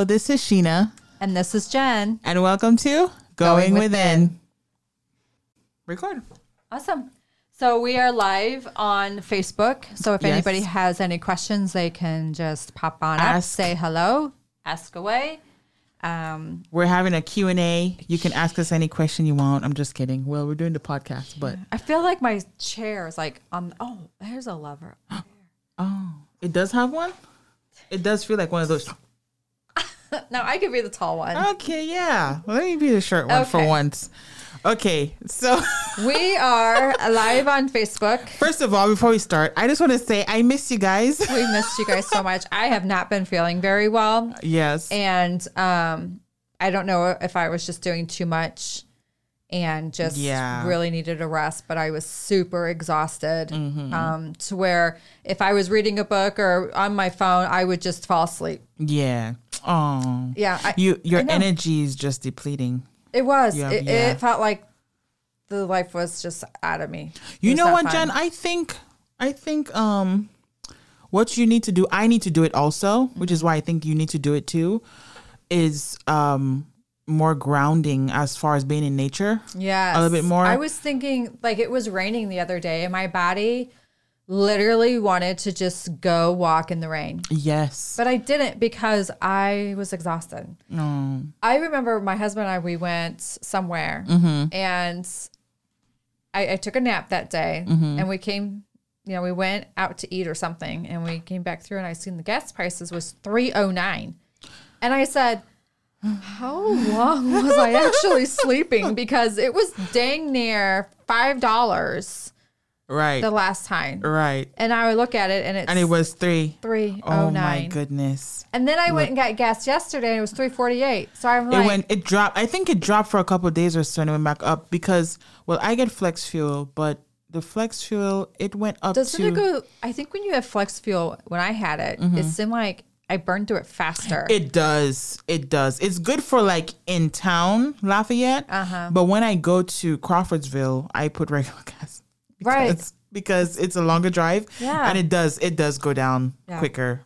Hello, this is Sheena, And this is Jenn. and welcome to Going, Going Within. Within. Record. Awesome. So we are live on Facebook. So if Yes. anybody has any questions, they can just pop on up, Ask. say hello, ask away. Um, We're having a Q&A. You can ask us any question you want. I'm just kidding. Well, we're doing the podcast, but I feel like my chair is like um oh, there's a lever. oh, it does have one? It does feel like one of those. no, I could be the tall one. Okay, yeah. Let me be the short one for once. Okay, so we are live on Facebook. first of all, before we start, I just want to say I miss you guys. We missed you guys so much. I have not been feeling very well. yes. and um i don't know if i was just doing too much and just Yeah. really needed a rest but i was super exhausted Mm-hmm. um to where if i was reading a book or on my phone i would just fall asleep yeah. Oh. yeah I, You your energy is just depleting. it was Yeah, it, yeah. it felt like the life was just out of me It You know what, fun. Jenn? I think I think um what you need to do, I need to do it also, which is why I think you need to do it too, is um more grounding as far as being in nature. Yeah. A little bit more? I was thinking like it was raining the other day and my body literally wanted to just go walk in the rain. Yes. But I didn't because I was exhausted. No. I remember my husband and I, we went somewhere Mm-hmm. and I, I took a nap that day Mm-hmm. and we came, you know, we went out to eat or something and we came back through and I seen the gas prices was 309. And I said, how long was I actually sleeping? Because it was dang near $5 Right. the last time. right. And I would look at it and it's And it was 3. 309. Oh my goodness. And then I went and got gas yesterday and it was 348. So I'm It like, went it dropped I think it dropped for a couple of days or so and it went back up because well I get flex fuel, but the flex fuel it went up doesn't to it go? I think when you have flex fuel, when I had it, it seemed like I burned through it faster. Mm-hmm. It does. It does. It's good for like in town, Lafayette. Uh-huh. But when I go to Crawfordsville, I put regular gas. Right. Because, because it's a longer drive. Yeah. And it does. It does go down Yeah. quicker.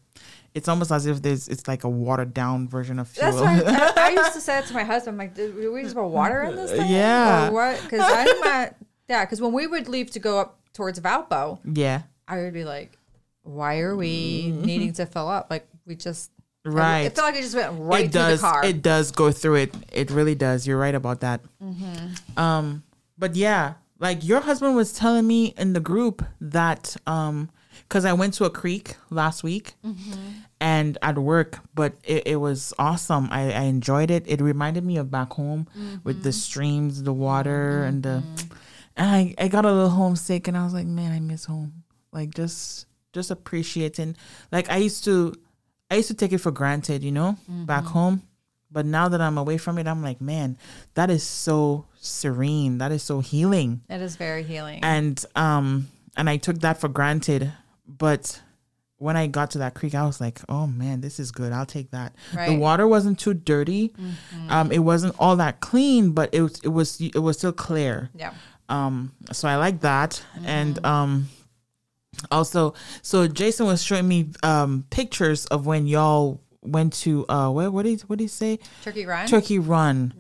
It's almost as if there's. It's like a watered down version of fuel. That's why I, I used to say it to my husband. I'm like, do we just put water in this thing? Yeah. Or what? Because I'm not. Yeah. Because when we would leave to go up towards Valpo, yeah. I would be like, why are we needing to fill up? Like we just. Mm-hmm. Right. It felt like it just went right it through does. the car. It does go through it. It really does. You're right about that. Mm-hmm. Um, but yeah, like your husband was telling me in the group that um, because I went to a creek last week Mm-hmm. and at work, but it, it was awesome. I, I enjoyed it. It reminded me of back home with Mm-hmm. the streams, the water, and the. And I, I got a little homesick, and I was like, man, I miss home. Like just just appreciating. Like I used to, I used to take it for granted, you know, back home. But now that I'm away from it, I'm like, man, that is so serene. That is so healing. it is very healing. And um, and I took that for granted. But when I got to that creek, I was like, oh man, this is good. I'll take that. The water wasn't too dirty. Um, it wasn't all that clean, but it was it was it was still clear. yeah. Um, so I like that. And um, also, so Jason was showing me um pictures of when y'all went to uh where what did what did he say Turkey Run. Turkey Run,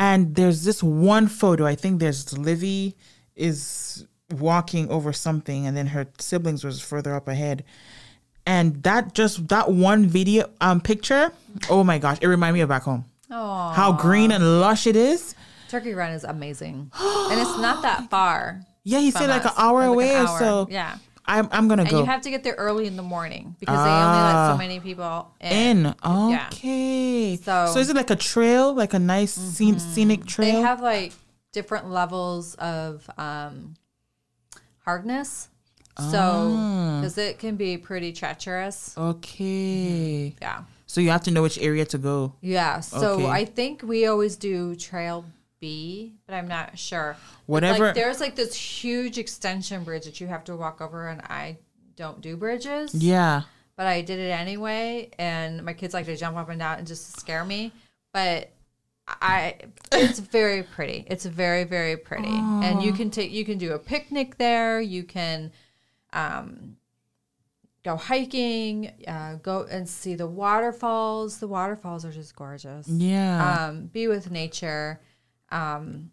and there's this one photo. I think there's Livy is walking over something, and then her siblings was further up ahead. And that just that one video um picture, oh my gosh, it reminded me of back home. Oh, How green and lush it is. Turkey Run is amazing, and it's not that far. Yeah, he said like an hour Like an away or hour. so. Yeah, I'm I'm gonna and go you have to get there early in the morning because they only let Ah. so many people in. in. Okay. So- so is it like a trail, like a nice scen- scenic trail? They trail? have like different levels of um, hardness, so Ah. because it can be pretty treacherous. okay. Yeah, So you have to know which area to go. yeah. So Okay. I think we always do Trail B, but I'm not sure. Whatever- Like, there's like this huge extension bridge that you have to walk over, and I don't do bridges. Yeah. but I did it anyway. And my kids like to jump up and down and just scare me. But I, it's very pretty. It's very very pretty, and you can take you can do a picnic there. You can, um, go hiking, uh, go and see the waterfalls. The waterfalls are just gorgeous. Yeah. Um, be with nature. Um,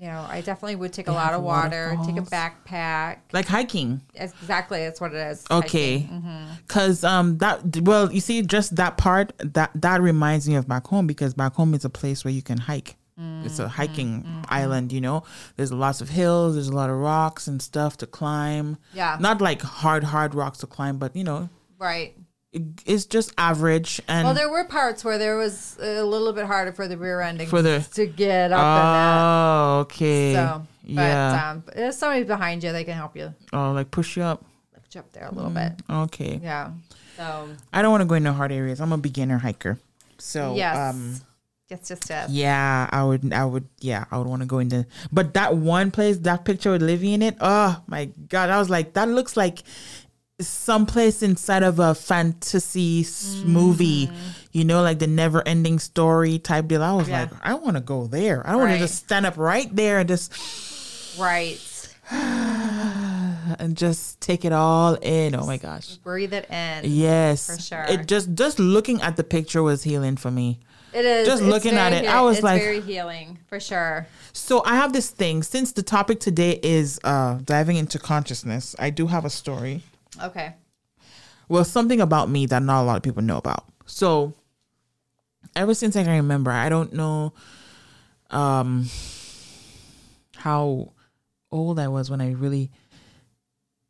you know, I definitely would take a lot of water, take a backpack. like hiking. Exactly, that's what it is. Okay. hiking. Cause um that well you see just that part that that reminds me of back home because back home is a place where you can hike. It's a hiking island, you know. There's lots of hills, there's a lot of rocks and stuff to climb. Yeah. Not like hard hard rocks to climb, but you know, Right. It's just average and Well, there were parts where there was a little bit harder for the rear ending For the- to get up that. Oh, okay. So, but yeah. um, but if somebody's behind you, they can help you oh, like push you up. lift you up there a little bit. Okay. Yeah. So I don't want to go into hard areas. I'm a beginner hiker. So yes, um yes, yes, yes. Yeah, I would. I would. Yeah, I would want to go into. But that one place, that picture with Livy in it. Oh my god! I was like, that looks like someplace inside of a fantasy s- movie. You know, like the never-ending story type deal. I was Yeah. like, I want to go there. I want Right. to just stand up right there and just Right. and just take it all in. Oh my gosh! Breathe it in. Yes, For sure. It just just looking at the picture was healing for me. It is. Just it's looking at it, I was it's like- very healing for sure. So I have this thing. Since the topic today is uh, diving into consciousness, I do have a story. Okay. Well, something about me that not a lot of people know about. So ever since I can remember, I don't know um, how old I was when I really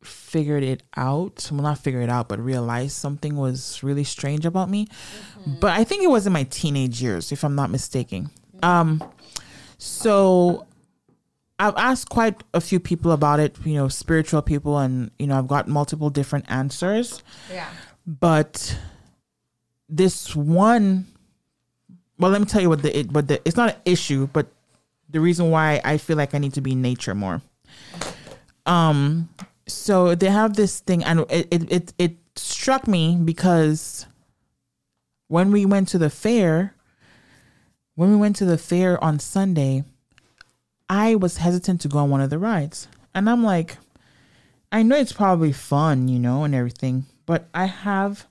figured it out. Well, not figured it out, but realized something was really strange about me. But I think it was in my teenage years, if I'm not mistaken. Um, so I've asked quite a few people about it, you know, spiritual people, and you know, I've got multiple different answers. Yeah. But this one, well, let me tell you what the it, but the it's not an issue, but the reason why I feel like I need to be in nature more. Um, so they have this thing, and it it it, it struck me because when we went to the fair, when we went to the fair on Sunday, I was hesitant to go on one of the rides. And I'm like, I know it's probably fun, you know, and everything, but I have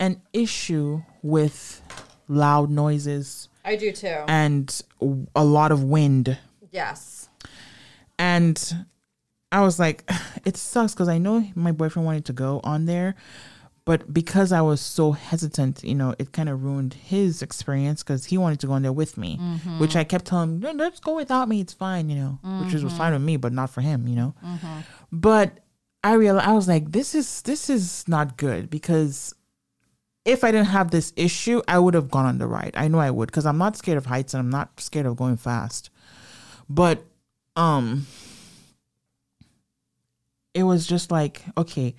an issue with loud noises I do too. and a lot of wind. yes. And I was like, it sucks because I know my boyfriend wanted to go on there, but because I was so hesitant, you know, it kind of ruined his experience because he wanted to go on there with me, mm-hmm. which I kept telling him, "No, let's go without me. It's fine, you know, which was mm-hmm. fine with me, but not for him, you know. Mm-hmm. But I realized I was like, this is this is not good because if I didn't have this issue, I would have gone on the ride. I know I would because I'm not scared of heights and I'm not scared of going fast. But um it was just like, okay,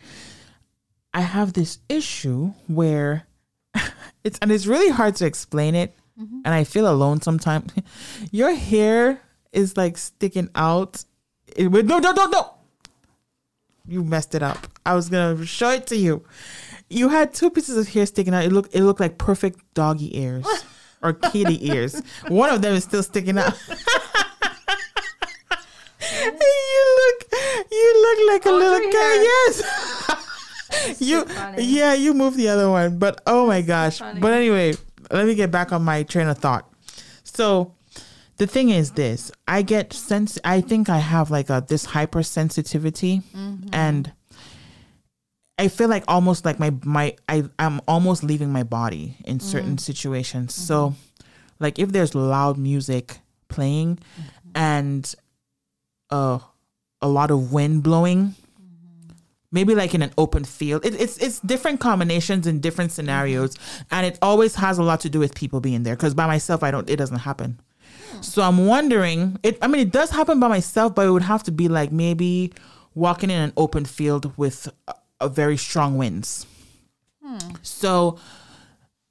I have this issue where it's and it's really hard to explain it and I feel alone sometimes. Your hair is like sticking out. It, no, no, no, no. You messed it up. I was gonna show it to you. You had two pieces of hair sticking out. It looked it looked like perfect doggy ears or kitty ears. One of them is still sticking out. you look you look like a Oh, little cat. Yes. you yeah, you moved the other one. But oh my gosh. But anyway, let me get back on my train of thought. So the thing is this i get sense i think i have like a this hypersensitivity and i feel like almost like my my i i'm almost leaving my body in certain situations so like if there's loud music playing and uh a lot of wind blowing maybe like in an open field it, it's it's different combinations in different scenarios and it always has a lot to do with people being there because by myself i don't it doesn't happen so I'm wondering, it I mean it does happen by myself, but it would have to be like maybe walking in an open field with a, a very strong winds. Hmm. So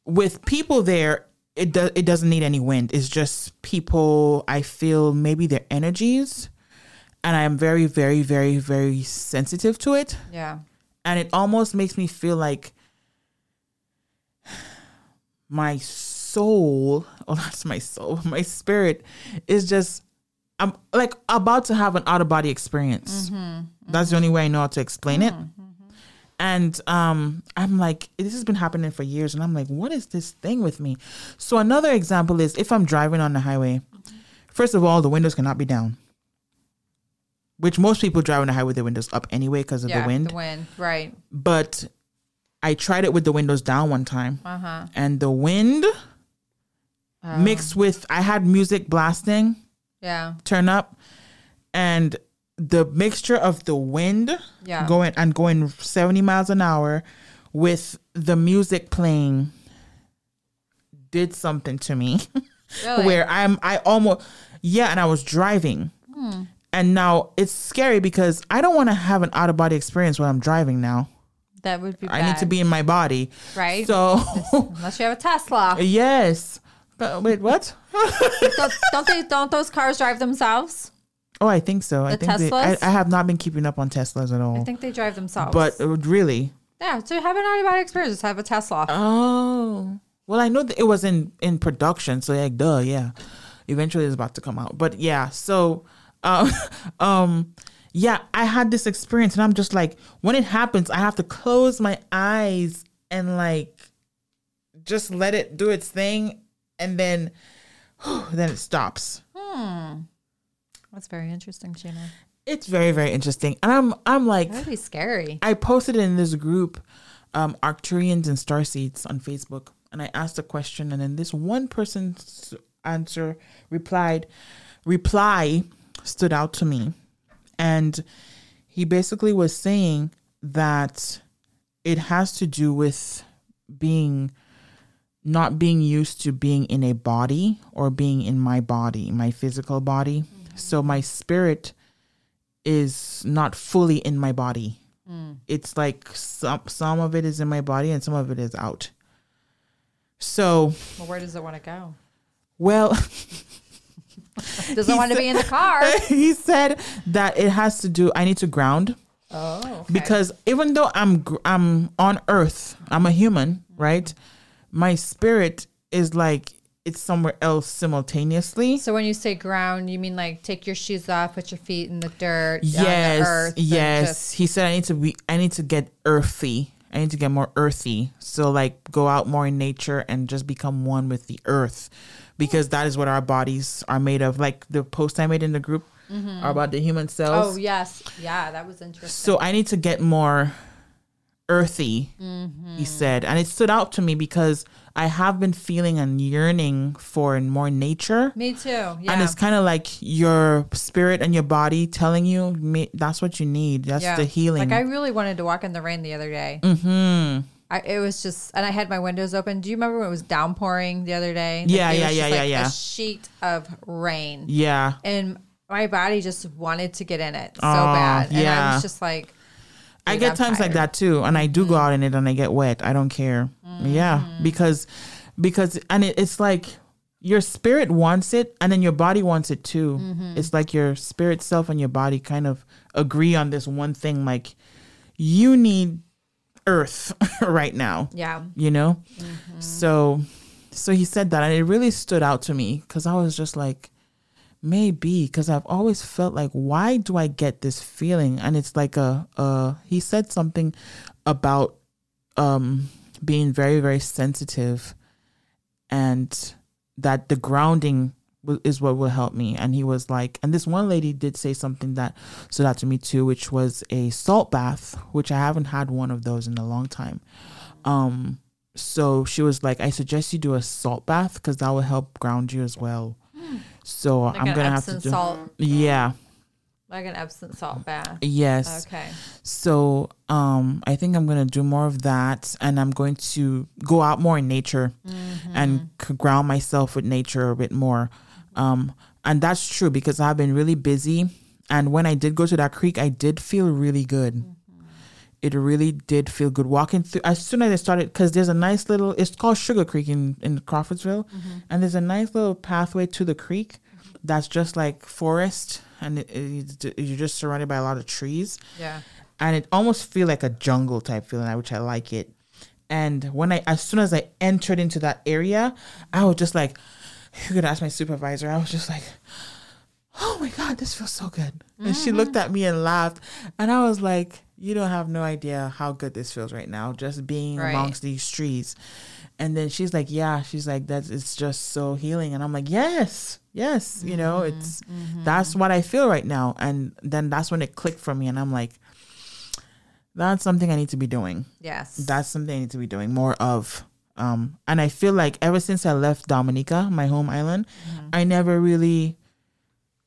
with people there, it does it doesn't need any wind. It's just people I feel maybe their energies and I'm very, very, very, very sensitive to it Yeah. and it almost makes me feel like my soul oh that's my soul my spirit is just i'm like about to have an out of body experience that's the only way i know how to explain it And um, I'm like, this has been happening for years, and I'm like, what is this thing with me? So another example is if I'm driving on the highway. First of all, the windows cannot be down, which most people drive on the highway with the windows up anyway because of yeah, the wind. The wind, right? But I tried it with the windows down one time, Uh huh. and the wind mixed with I had music blasting Yeah. turn up and the mixture of the wind Yeah. going and going 70 miles an hour with the music playing did something to me Really? where I'm I almost yeah and I was driving Hmm. And now it's scary because I don't want to have an out of body experience when I'm driving now that would be. I need to be in my body right. so Unless you have a Tesla. yes but wait what don't, don't they? Don't those cars drive themselves? oh I think so I The think they, I, I have not been keeping up on Teslas at all I think they drive themselves. but uh, really yeah, to have an out of body experience, just have a Tesla. Oh, well, I know that it was in in production, so like, duh, yeah. Eventually, it's about to come out, but yeah. So, um, um, yeah, I had this experience, and I'm just like, when it happens, I have to close my eyes and like, just let it do its thing, and then, then it stops. Hmm. That's very interesting, Sheena. It's very very interesting, and I'm I'm like, That'd be scary. I posted in this group, um, Arcturians and Starseeds on Facebook, and I asked a question, and then this one person's answer replied, reply stood out to me, and he basically was saying that it has to do with being not being used to being in a body or being in my body, my physical body. Mm-hmm. So my spirit is not fully in my body. Mm. It's like some some of it is in my body and some of it is out. So, Well, where does it want to go? well, Doesn't want to be in the car. he said that it has to do I need to ground Oh, because even though I'm I'm on earth, I'm a human, right? My spirit is like it's somewhere else simultaneously. So when you say ground, you mean like take your shoes off, put your feet in the dirt, on the yes earth, yes just- he said i need to be i need to get earthy i need to get more earthy so like go out more in nature and just become one with the earth because that is what our bodies are made of like the post i made in the group are about the human cells oh yes, yeah, that was interesting. so i need to get more earthy Mm-hmm. he said and it stood out to me because i have been feeling and yearning for more nature Me too. Yeah. and it's kind of like your spirit and your body telling you that's what you need. That's yeah. the healing. Like I really wanted to walk in the rain the other day. Mm-hmm. I, it was just, and I had my windows open. Do you remember when it was downpouring the other day? Like, Yeah, was yeah, yeah, like yeah, yeah. A sheet of rain, yeah. and my body just wanted to get in it so bad. And I was just like, I get I'm times like that too, and I do go mm-hmm. out in it and I get wet. I don't care. Yeah, mm-hmm. because because and it, it's like your spirit wants it, and then your body wants it too. Mm-hmm. It's like your spirit self and your body kind of agree on this one thing. Like you need Earth right now. yeah, you know? So so he said that and it really stood out to me because i was just like maybe because i've always felt like why do i get this feeling? And it's like a uh he said something about um being very very sensitive and that the grounding is what will help me. And he was like and this one lady did say something that stood out to me too which was a salt bath which i haven't had one of those in a long time. Um so she was like i suggest you do a salt bath because that will help ground you as well. So like i'm gonna have to do salt, yeah. Like an Epsom salt bath. yes. Okay. so um I think I'm gonna do more of that and I'm going to go out more in nature and ground myself with nature a bit more. Um and that's true because I've been really busy. And when I did go to that creek I did feel really good. It really did feel good walking through. As soon as I started because there's a nice little it's called Sugar Creek in, in Crawfordsville. And there's a nice little pathway to the creek that's just like forest. And it, it, you're just surrounded by a lot of trees. Yeah. and it almost feel like a jungle type feeling, which I like it. And when I, as soon as I entered into that area, I was just like, you could ask my supervisor. I was just like, oh my God, this feels so good. And she looked mm-hmm. at me and laughed. And I was like, you don't have no idea how good this feels right now, just being Right. amongst these trees. And then she's like, yeah, she's like, that's, it's just so healing. And I'm like, yes, yes, you know, mm-hmm. it's, mm-hmm. that's what I feel right now. And then that's when it clicked for me. And I'm like, that's something I need to be doing Yes. that's something I need to be doing more of. Um, and I feel like ever since I left Dominica, my home island, I never really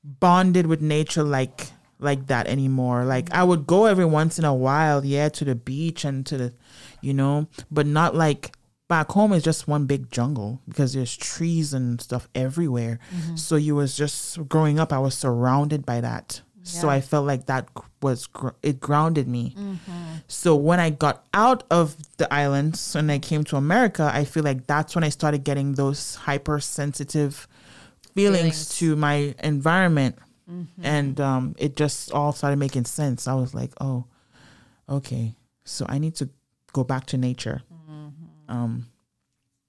bonded with nature like like that anymore. Like I would go every once in a while, yeah, to the beach and to the, you know, but not like back home is just one big jungle because there's trees and stuff everywhere. So you was just growing up, I was surrounded by that. So I felt like that was gr- it grounded me. So when I got out of the islands and I came to America, I feel like that's when I started getting those hypersensitive feelings, Feelings. to my environment. And um, it just all started making sense. I was like, oh, okay. So I need to go back to nature. Um,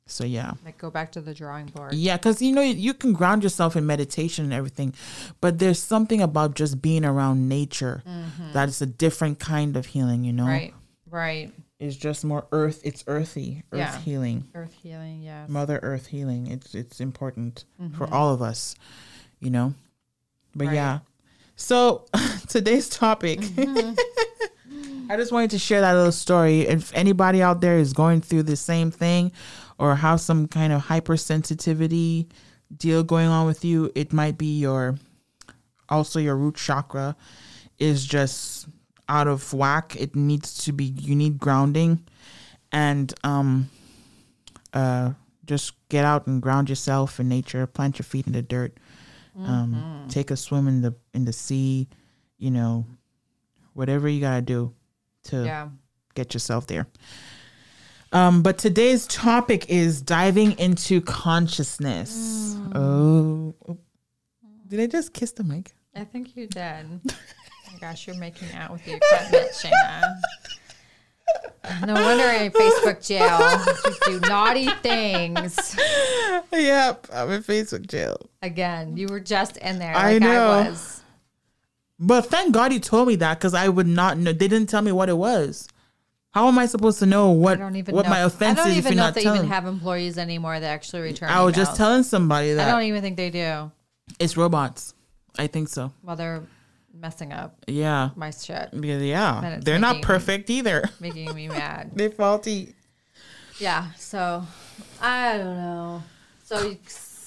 so yeah. Like go back to the drawing board. Yeah, because you know you can ground yourself in meditation and everything, but there's something about just being around nature mm-hmm. that is a different kind of healing. You know, Right. Right. it's just more earth. It's earthy, earth Yeah. healing, Earth healing. Yeah, Mother Earth healing. It's it's important for mm-hmm. all of us. You know, but Right. yeah. So today's topic. Mm-hmm. I just wanted to share that little story. If anybody out there is going through the same thing or have some kind of hypersensitivity deal going on with you, it might be your also your root chakra is just out of whack. It needs to be you need grounding and um uh just get out and ground yourself in nature, plant your feet in the dirt. Um take a swim in the in the sea, you know, whatever you got to do to Yeah. get yourself there. Um, but today's topic is diving into consciousness. Oh, oh. did I just kiss the mic? I think you did. oh my gosh, you're making out with the equipment, Sheena. No wonder in Facebook jail. You do naughty things. Yep, I'm in Facebook jail. Again, you were just in there I like know. I was. But thank God you told me that because I would not know. They didn't tell me what it was. How am I supposed to know what what know. my offense I don't is if even you're know if they telling? even have employees anymore that actually return. I was just telling somebody that. I don't even think they do. it's robots. I think so. Well, they're messing up Yeah, my shit, because yeah, they're not perfect either. making me mad. they're faulty. Yeah. So I don't know. So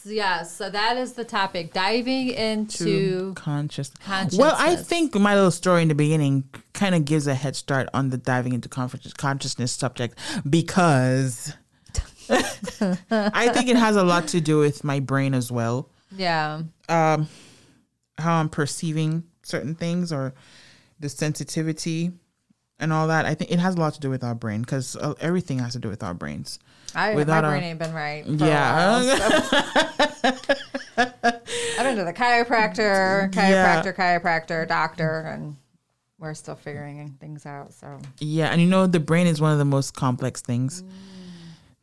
yeah. So that is the topic. Diving into conscious. consciousness. Well, I think my little story in the beginning kind of gives a head start on the diving into consciousness subject because I think it has a lot to do with my brain as well. yeah. Um, how I'm perceiving certain things or the sensitivity and all that. I think it has a lot to do with our brain because uh, everything has to do with our brains. I, my Without a- brain ain't been right. Yeah. while, so- I've been to the chiropractor, Yeah. chiropractor, chiropractor, doctor, and we're still figuring things out. So Yeah, and you know the brain is one of the most complex things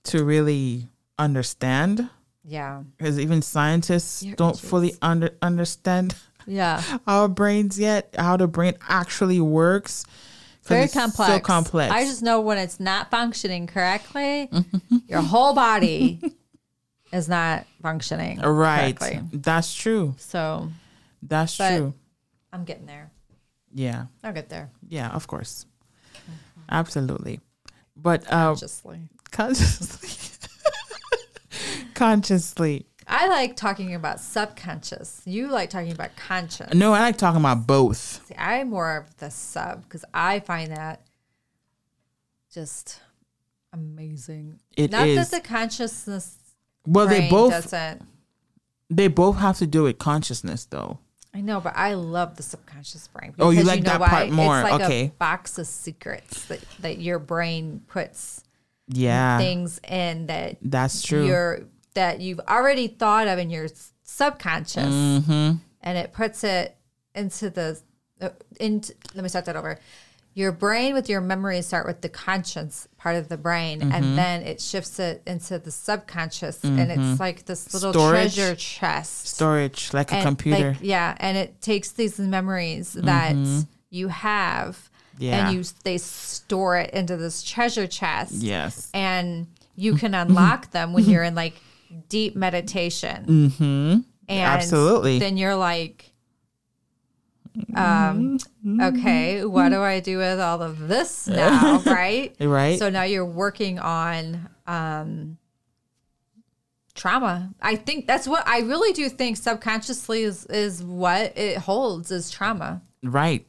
to really understand yeah, because even scientists Your don't itches. fully under understand yeah, our brains yet, how the brain actually works. Very it's complex. So complex. I just know when it's not functioning correctly, your whole body is not functioning right. correctly. That's true. So That's true. I'm getting there. Yeah. I'll get there Yeah, of course. Absolutely. But uh, consciously. consciously. consciously. I like talking about subconscious. You like talking about conscious. No, I like talking about both. See, I'm more of the sub because I find that just amazing. It Not is. that the consciousness well, they both doesn't. they both have to do with consciousness though. I know, but I love the subconscious brain. Oh, you like that part more. It's like Okay. a box of secrets that, that your brain puts Yeah. things in that That's true. you're that you've already thought of in your subconscious, Mm-hmm. and it puts it into the uh, into. Let me start that over. your brain with your memories start with the conscious part of the brain Mm-hmm. and then it shifts it into the subconscious and it's like this little Storage. treasure chest Storage, like a computer. like, yeah and it takes these memories that you have Mm-hmm. Yeah. and you they store it into this treasure chest yes. and you can unlock them when you're in like deep meditation Mm-hmm. and Absolutely. then you're like um okay what do i do with all of this now right Right. so now you're working on um trauma i think that's what i really do think subconsciously is is what it holds is trauma right.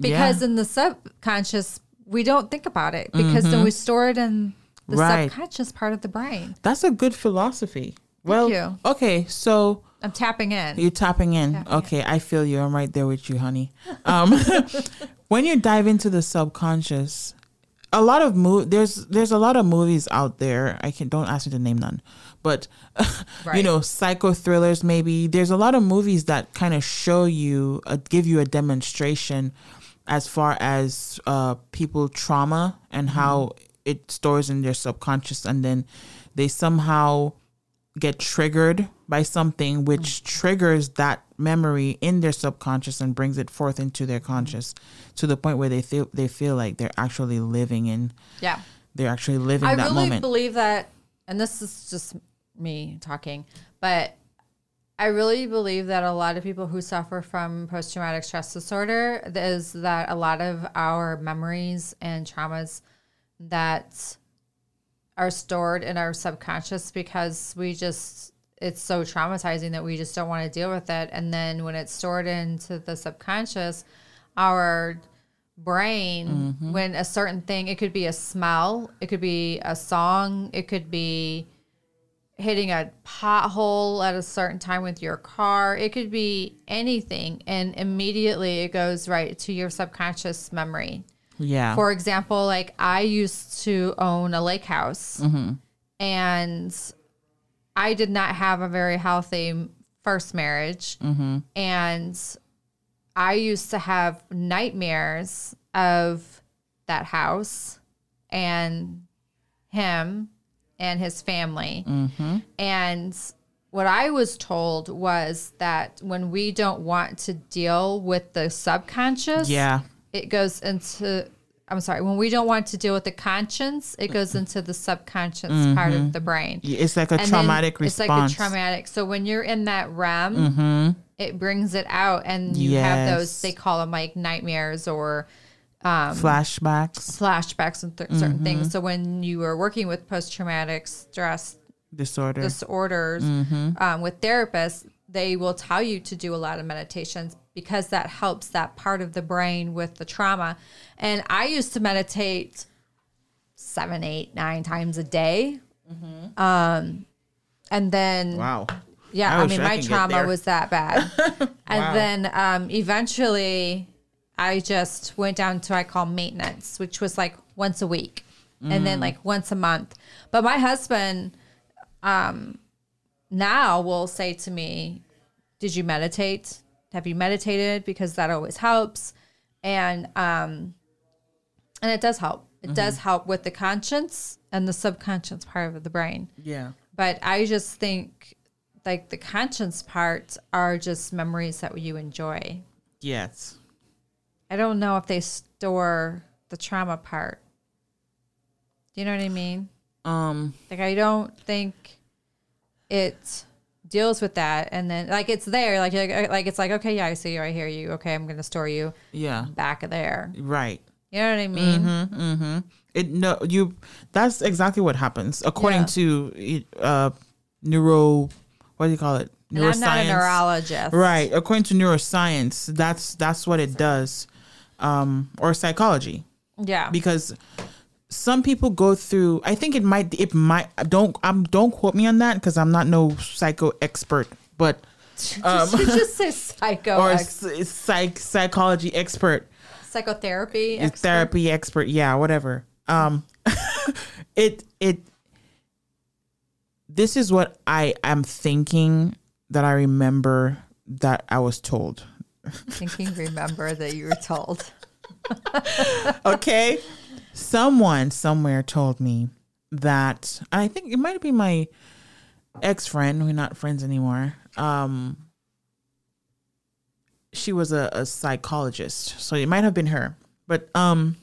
because Yeah. in the subconscious we don't think about it because then we store it in the Mm-hmm. Right. subconscious part of the brain that's a good philosophy. Well, you. okay, so i'm tapping in You're tapping in. okay, I feel you. I'm right there with you, honey. Um, when you dive into the subconscious, a lot of mo- there's there's a lot of movies out there. I can don't ask me to name none, but you know, psycho thrillers. Maybe there's a lot of movies that kind of show you, uh, give you a demonstration as far as uh, people trauma and how it stores in their subconscious, and then they somehow get triggered by something which mm. triggers that memory in their subconscious and brings it forth into their conscious to the point where they feel they feel like they're actually living in yeah they're actually living I that really moment. believe that, and this is just me talking, but I really believe that a lot of people who suffer from post traumatic stress disorder is that a lot of our memories and traumas that are stored in our subconscious because we just it's so traumatizing that we just don't want to deal with it. And then when it's stored into the subconscious our brain mm-hmm. when a certain thing it could be a smell it could be a song it could be hitting a pothole at a certain time with your car it could be anything. And immediately it goes right to your subconscious memory yeah. for example, like I used to own a lake house mm-hmm. and I did not have a very healthy first marriage. Mm-hmm. And I used to have nightmares of that house and him and his family. Mm-hmm. And what I was told was that when we don't want to deal with the subconscious, yeah. It goes into I'm sorry, when we don't want to deal with the conscience, it goes into the subconscious part of the brain. It's like a And traumatic It's response. Mm-hmm. like a traumatic. So when you're in that REM, it brings it out, and you have those. They call them like nightmares or Flashbacks, flashbacks and th- certain Mm-hmm. things. So when you are working with post traumatic stress disorder. disorders Mm-hmm. um, with therapists, they will tell you to do a lot of meditations because that helps that part of the brain with the trauma. And I used to meditate seven, eight, nine times a day. Um, and then, wow. yeah, I I, mean, I my trauma was that bad. Wow. And then um, eventually I just went down to I call maintenance, which was like once a week and Mm. then like once a month. But my husband um, now will say to me, Did you meditate? Have you meditated? Because that always helps. And um, and it does help. It does Mm-hmm. help with the conscience and the subconscious part of the brain. Yeah. But I just think like the conscience parts are just memories that you enjoy. Yes. I don't know if they store the trauma part. Do you know what I mean? Um. Like I don't think it deals with that and then like it's there like like, like it's like okay yeah I see you I hear you okay I'm gonna store you Yeah. back there Right. you know what I mean Mm-hmm. mm-hmm. It no you. That's exactly what happens according Yeah. to uh, neuro. What do you call it? and I'm not a neurologist Right. According to neuroscience, that's that's what it does, um, or psychology, yeah because some people go through. I think it might. It might. Don't. Um. Don't quote me on that because I'm not no psycho expert, but just, just say psycho or ex- psych psychology expert. psychotherapy expert. therapy expert yeah whatever um it it this is what i am thinking that i remember that i was told thinking remember that you were told okay. Someone somewhere told me that I think it might be my ex friend. We're not friends anymore. Um, she was a, a psychologist, so it might have been her. But um,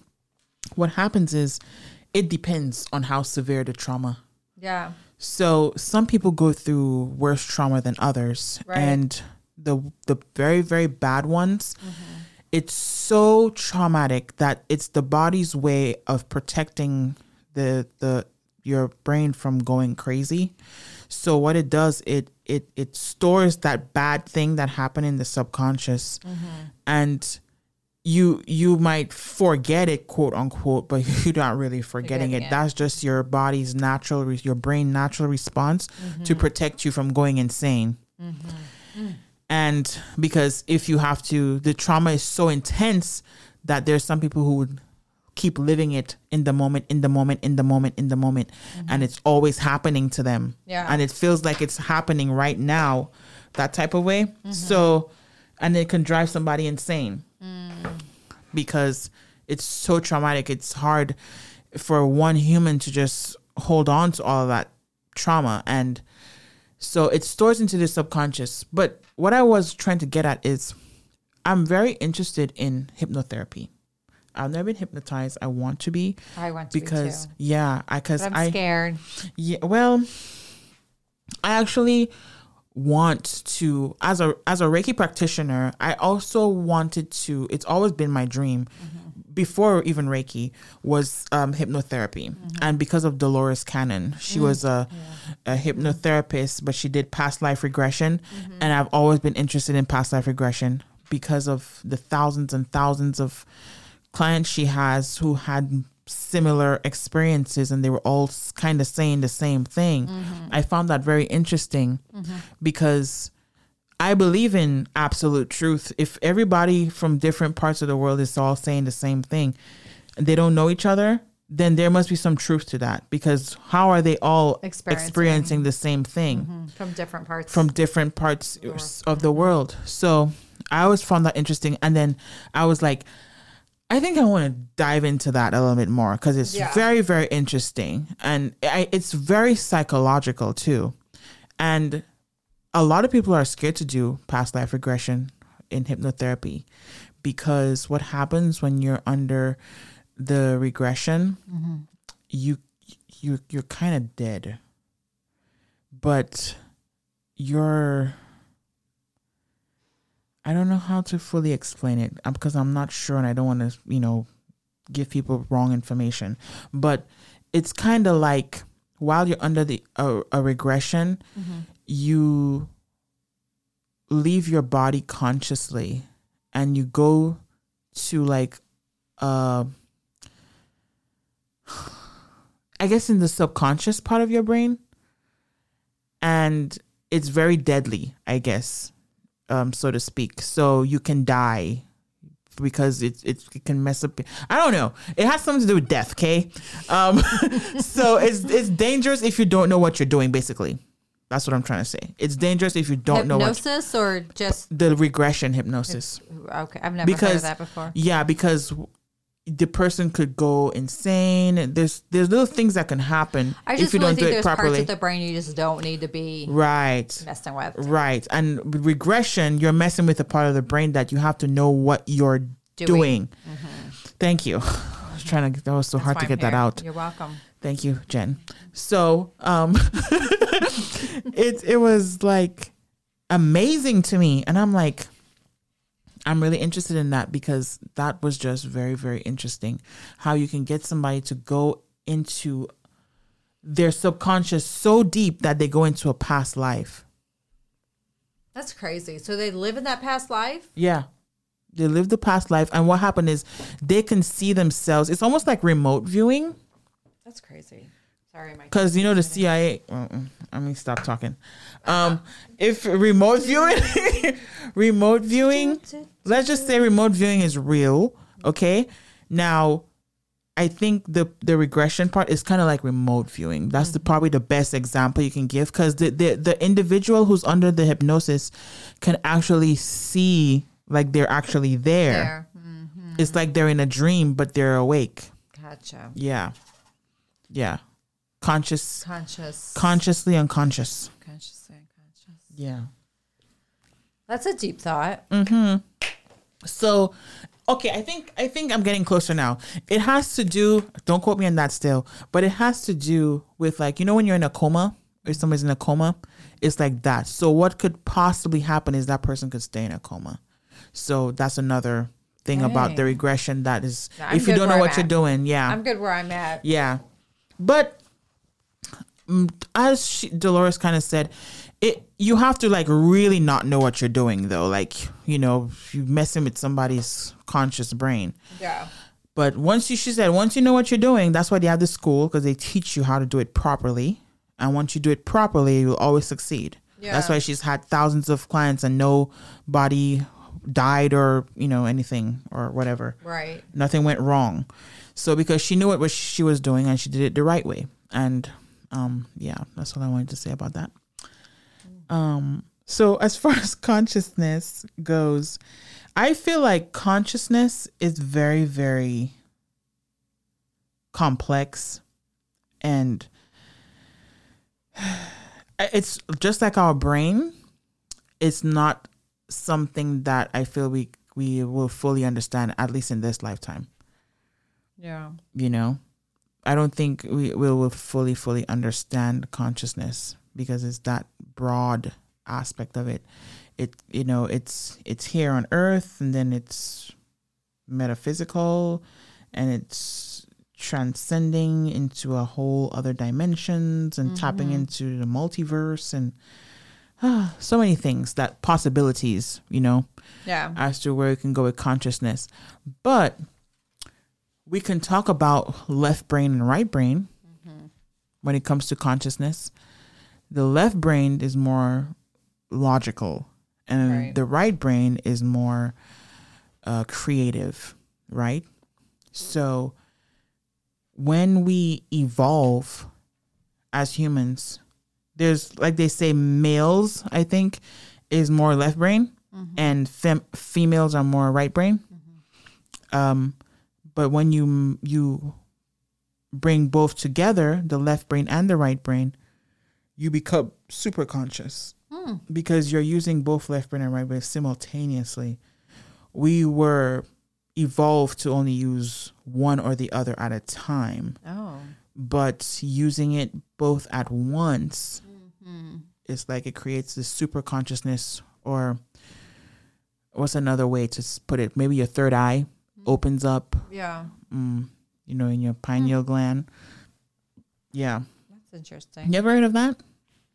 what happens is it depends on how severe the trauma. Yeah. So some people go through worse trauma than others, Right. and the the very very bad ones, it's so traumatic that it's the body's way of protecting the the your brain from going crazy. So what it does, it it it stores that bad thing that happened in the subconscious, mm-hmm. and you you might forget it quote unquote but you're not really forgetting Forgetting it. it. that's just your body's natural your brain natural response mm-hmm. to protect you from going insane mm-hmm. mm. And because if you have to the trauma is so intense that there's some people who would keep living it in the moment in the moment in the moment in the moment mm-hmm. and it's always happening to them Yeah. and it feels like it's happening right now that type of way mm-hmm. so and it can drive somebody insane mm. because it's so traumatic. It's hard for one human to just hold on to all that trauma. And so it stores into the subconscious. But what I was trying to get at is I'm very interested in hypnotherapy. I've never been hypnotized. I want to be I want to because be too. yeah, I because I'm I scared. yeah, well, I actually want to as a as a Reiki practitioner, I also wanted to it's always been my dream mm-hmm. Before even Reiki was um, hypnotherapy. Mm-hmm. And because of Dolores Cannon, she was a mm, a hypnotherapist, but she did past life regression. Mm-hmm. And I've always been interested in past life regression because of the thousands and thousands of clients she has who had similar experiences and they were all kind of saying the same thing. Mm-hmm. I found that very interesting because I believe in absolute truth. If everybody from different parts of the world is all saying the same thing and they don't know each other, then there must be some truth to that because how are they all Experiencing. experiencing the same thing? Mm-hmm. From different parts. from different parts of the world. So I always found that interesting. And then I was like, I think I want to dive into that a little bit more because it's Yeah. very, very interesting. And I, it's very psychological too. And a lot of people are scared to do past life regression in hypnotherapy because what happens when you're under the regression, you you you're kind of dead. But you're I don't know how to fully explain it um, because I'm not sure and I don't want to, you know, give people wrong information. But it's kind of like while you're under the a, a regression, you leave your body consciously and you go to like uh I guess in the subconscious part of your brain and it's very deadly, I guess, um, so to speak. So you can die because it, it it can mess up. I don't know. It has something to do with death. Okay, um, so it's it's dangerous if you don't know what you're doing. Basically, that's what I'm trying to say. It's dangerous if you don't know what Hypnosis or just the regression hypnosis. okay? I've never heard of Because that before. yeah, because the person could go insane. There's there's little things that can happen I if just you really don't think do it there's parts of the brain you just don't need to be right. messing with. Right. And regression, you're messing with a part of the brain that you have to know what you're doing. Doing. Thank you. I was trying to, that was so hard to get that out. You're welcome. Thank you, Jenn. So, um, it, it was like amazing to me. And I'm like, I'm really interested in that because that was just very, very interesting. How you can get somebody to go into their subconscious so deep that they go into a past life. That's crazy. So they live in that past life. Yeah. They live the past life. And what happened is they can see themselves. It's almost like remote viewing. That's crazy. Sorry, my Because, you know, the CIA, uh-uh, I mean, stop talking. Um, if remote viewing, remote viewing, let's just say remote viewing is real. Okay. Now, I think the the regression part is kind of like remote viewing. That's the, probably the best example you can give because the, the the individual who's under the hypnosis can actually see like they're actually there. there. Mm. It's like they're in a dream, but they're awake. Gotcha. Yeah. Yeah. Conscious, Conscious. consciously unconscious. consciously unconscious. Yeah. That's a deep thought. Mm-hmm. So, okay, I think I think I'm getting closer now. It has to do. Don't quote me on that still, but it has to do with like you know when you're in a coma or somebody's in a coma, it's like that. So what could possibly happen is that person could stay in a coma. So that's another thing about the regression. That is, if you don't know what I'm you're at. doing, yeah, I'm good where I'm at. yeah, but as she, Dolores kind of said, it you have to like really not know what you're doing though. Like you know, you messing with somebody's conscious brain. Yeah. But once you, she said, once you know what you're doing, that's why they have the school because they teach you how to do it properly. And once you do it properly, you'll always succeed. Yeah. That's why she's had thousands of clients and nobody died or you know anything or whatever Right. nothing went wrong. So because she knew what was she was doing and she did it the right way. And um yeah, that's all I wanted to say about that. Um so as far as consciousness goes, I feel like consciousness is very very complex and it's just like our brain it's not something that I feel we we will fully understand at least in this lifetime. Yeah. You know, I don't think we will fully fully understand consciousness because it's that broad aspect of it. It you know it's it's here on Earth and then it's metaphysical and it's transcending into a whole other dimensions and tapping into the multiverse and ah, so many things that possibilities you know Yeah. as to where we can go with consciousness. But we can talk about left brain and right brain when it comes to consciousness. The left brain is more logical, and Right. the right brain is more uh, creative, right? So when we evolve as humans, there's like they say, males, I think, is more left brain and fem- females are more right brain. Um, but when you you bring both together, the left brain and the right brain, you become super conscious hmm. because you're using both left brain and right brain simultaneously. We were evolved to only use one or the other at a time. Oh. but using it both at once mm-hmm. it's like it creates this super consciousness or what's another way to put it? Maybe your third eye opens up Yeah. mm, you know in your pineal gland yeah That's interesting. you ever heard of that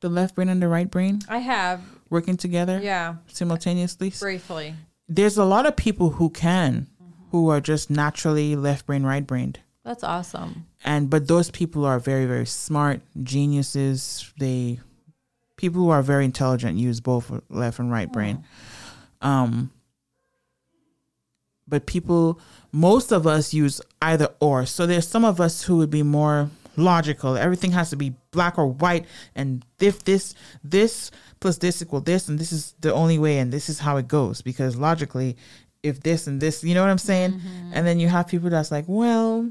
the left brain and the right brain I have. working together Yeah. simultaneously Briefly. there's a lot of people who can who are just naturally left brain right brained That's awesome. and but those people are very very smart geniuses they people who are very intelligent use both left and right brain um but people most of us use either or. So there's some of us who would be more logical. Everything has to be black or white and if this this plus this equal this and this is the only way and this is how it goes because logically if this and this you know what i'm saying? Mm-hmm. And then you have people that's like well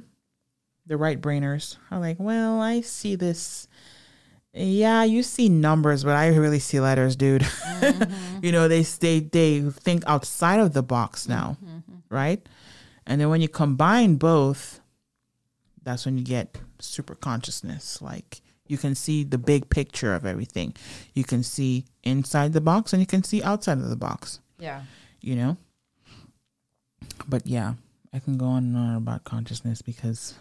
the right brainers are like, well, I see this. Yeah, you see numbers, but I really see letters, dude. Mm-hmm. you know, they they they think outside of the box now, mm-hmm. Right? And then when you combine both, that's when you get super consciousness. Like you can see the big picture of everything. You can see inside the box and you can see outside of the box Yeah. you know but yeah i can go on and on about consciousness because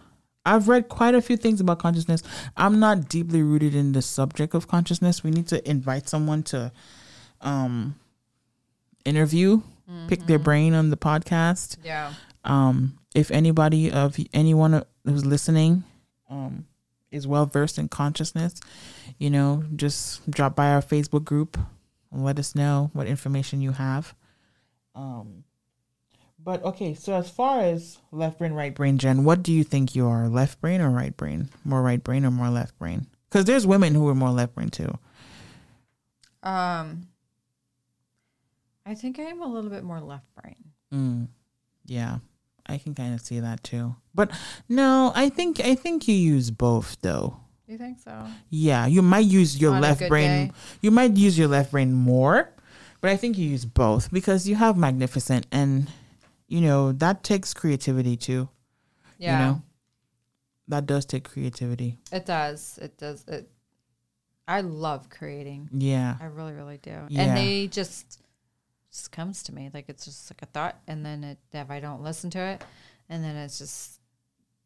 i've read quite a few things about consciousness i'm not deeply rooted in the subject of consciousness we need to invite someone to um interview pick their brain on the podcast. Yeah. um if anybody of anyone who's listening um is well versed in consciousness you know just drop by our facebook group and let us know what information you have. Um but okay so as far as left brain right brain jen what do you think you are left brain or right brain? More right brain or more left brain? Because there's women who are more left brain too. Um I think I'm a little bit more left brain. mm, yeah I can kind of see that too. But no, I think I think you use both though. You think so? Yeah, you might use your On left brain. day. You might use your left brain more, but I think you use both because you have magnificent and you know that takes creativity too. Yeah. You know, that does take creativity. It does. It does. It. I love creating. Yeah. I really, really do. Yeah. And they just just comes to me like it's just like a thought, and then it, if I don't listen to it, and then it's just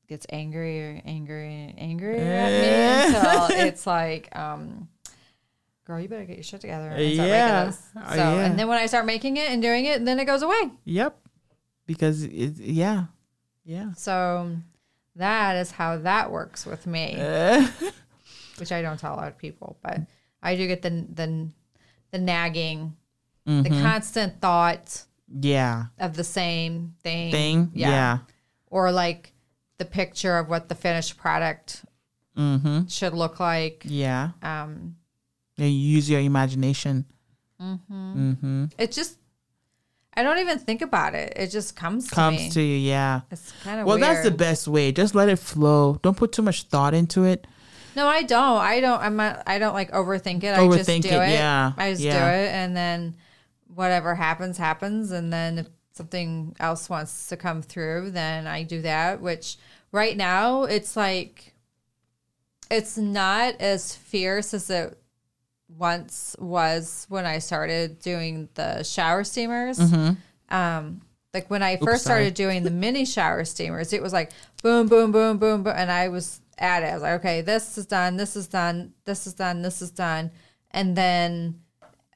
gets angry, angry, and angry at me until it's like, um, girl, you better get your shit together. And Yeah. Oh, So, yeah. and then when I start making it and doing it, then it goes away. Yep. Because it, yeah, yeah. So that is how that works with me. Uh, which I don't tell a lot of people, but I do get the the the nagging, the mhm. constant thought yeah. of the same thing, Thing. Yeah. or like the picture of what the finished product Mm-hmm. should look like. Yeah. Um, Yeah, you use your imagination. Mm-hmm. Mm-hmm. it just, I don't even think about it. It just comes to Comes me. to you. Yeah. it's kind of Well, weird. that's the best way. Just let it flow. Don't put too much thought into it. No, I don't. I don't. I'm not. I don't like overthink it. I just do it. it, yeah, I just do it, and then whatever happens, happens. And then if something else wants to come through, then I do that. Which right now it's like it's not as fierce as it once was when I started doing the shower steamers. Um, like when I first started doing the mini shower steamers, it was like boom, boom, boom, boom, boom, and I was at it. I was like, okay, this is done, this is done, this is done, this is done, and then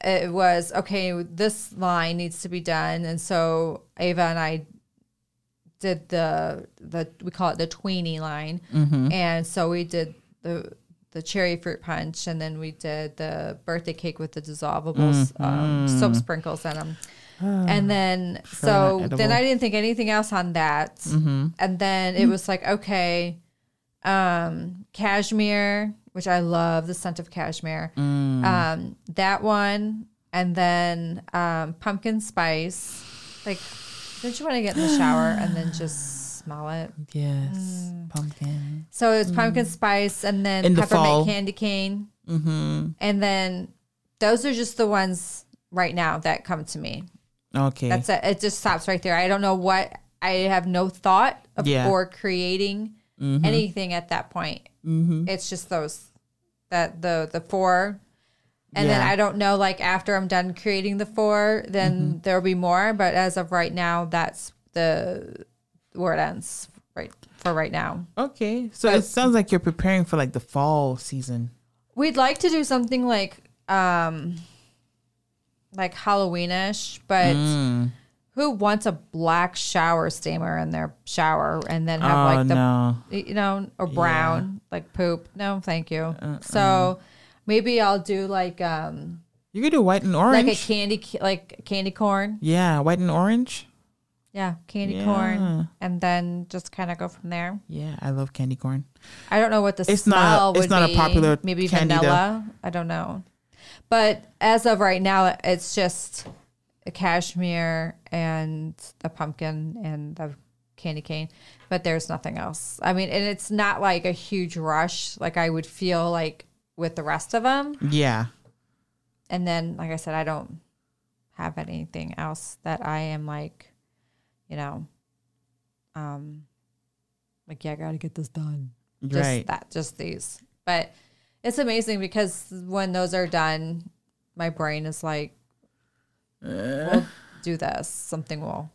it was okay. This line needs to be done, and so Ava and I did the the we call it the tweenie line, mm-hmm. and so we did the the cherry fruit punch, and then we did the birthday cake with the dissolvable um, mm-hmm. soap sprinkles in them. Ah, and then, so then. I didn't think anything else on that. Mm-hmm. And then it was like, okay, um, cashmere, which I love the scent of cashmere. Um, that one, and then um, pumpkin spice. Like, don't you want to get in the shower and then just smell it? Yes. Pumpkin. So it's pumpkin spice and then In peppermint fall. candy cane. Mm-hmm. And then those are just the ones right now that come to me. Okay. That's it. It just stops right there. I don't know what I have no thought of Yeah. or creating anything at that point. mm-hmm. It's just those that the the four. And then I don't know like after I'm done creating the four, then Mm-hmm. there'll be more, but as of right now that's the where it ends right for right now. Okay. So it sounds like you're preparing for like the fall season. We'd like to do something like um like Halloweenish, but Mm. Who wants a black shower steamer in their shower and then have oh like the no. you know or brown like poop? No, thank you. So maybe I'll do like um You could do white and orange. like a candy like candy corn. yeah, white and orange. Yeah, candy Yeah. corn and then just kind of go from there. Yeah, I love candy corn. I don't know what the It's smell not- would it's not a popular maybe candy, though. vanilla. I don't know, but as of right now, it's just a cashmere and the pumpkin and the candy cane. But there's nothing else. I mean, and it's not like a huge rush like I would feel like with the rest of them. Yeah. And then, like I said, I don't have anything else that I am like, you know, um, like yeah, I got to get this done just right. that just these but it's amazing because when those are done my brain is like we'll do this something will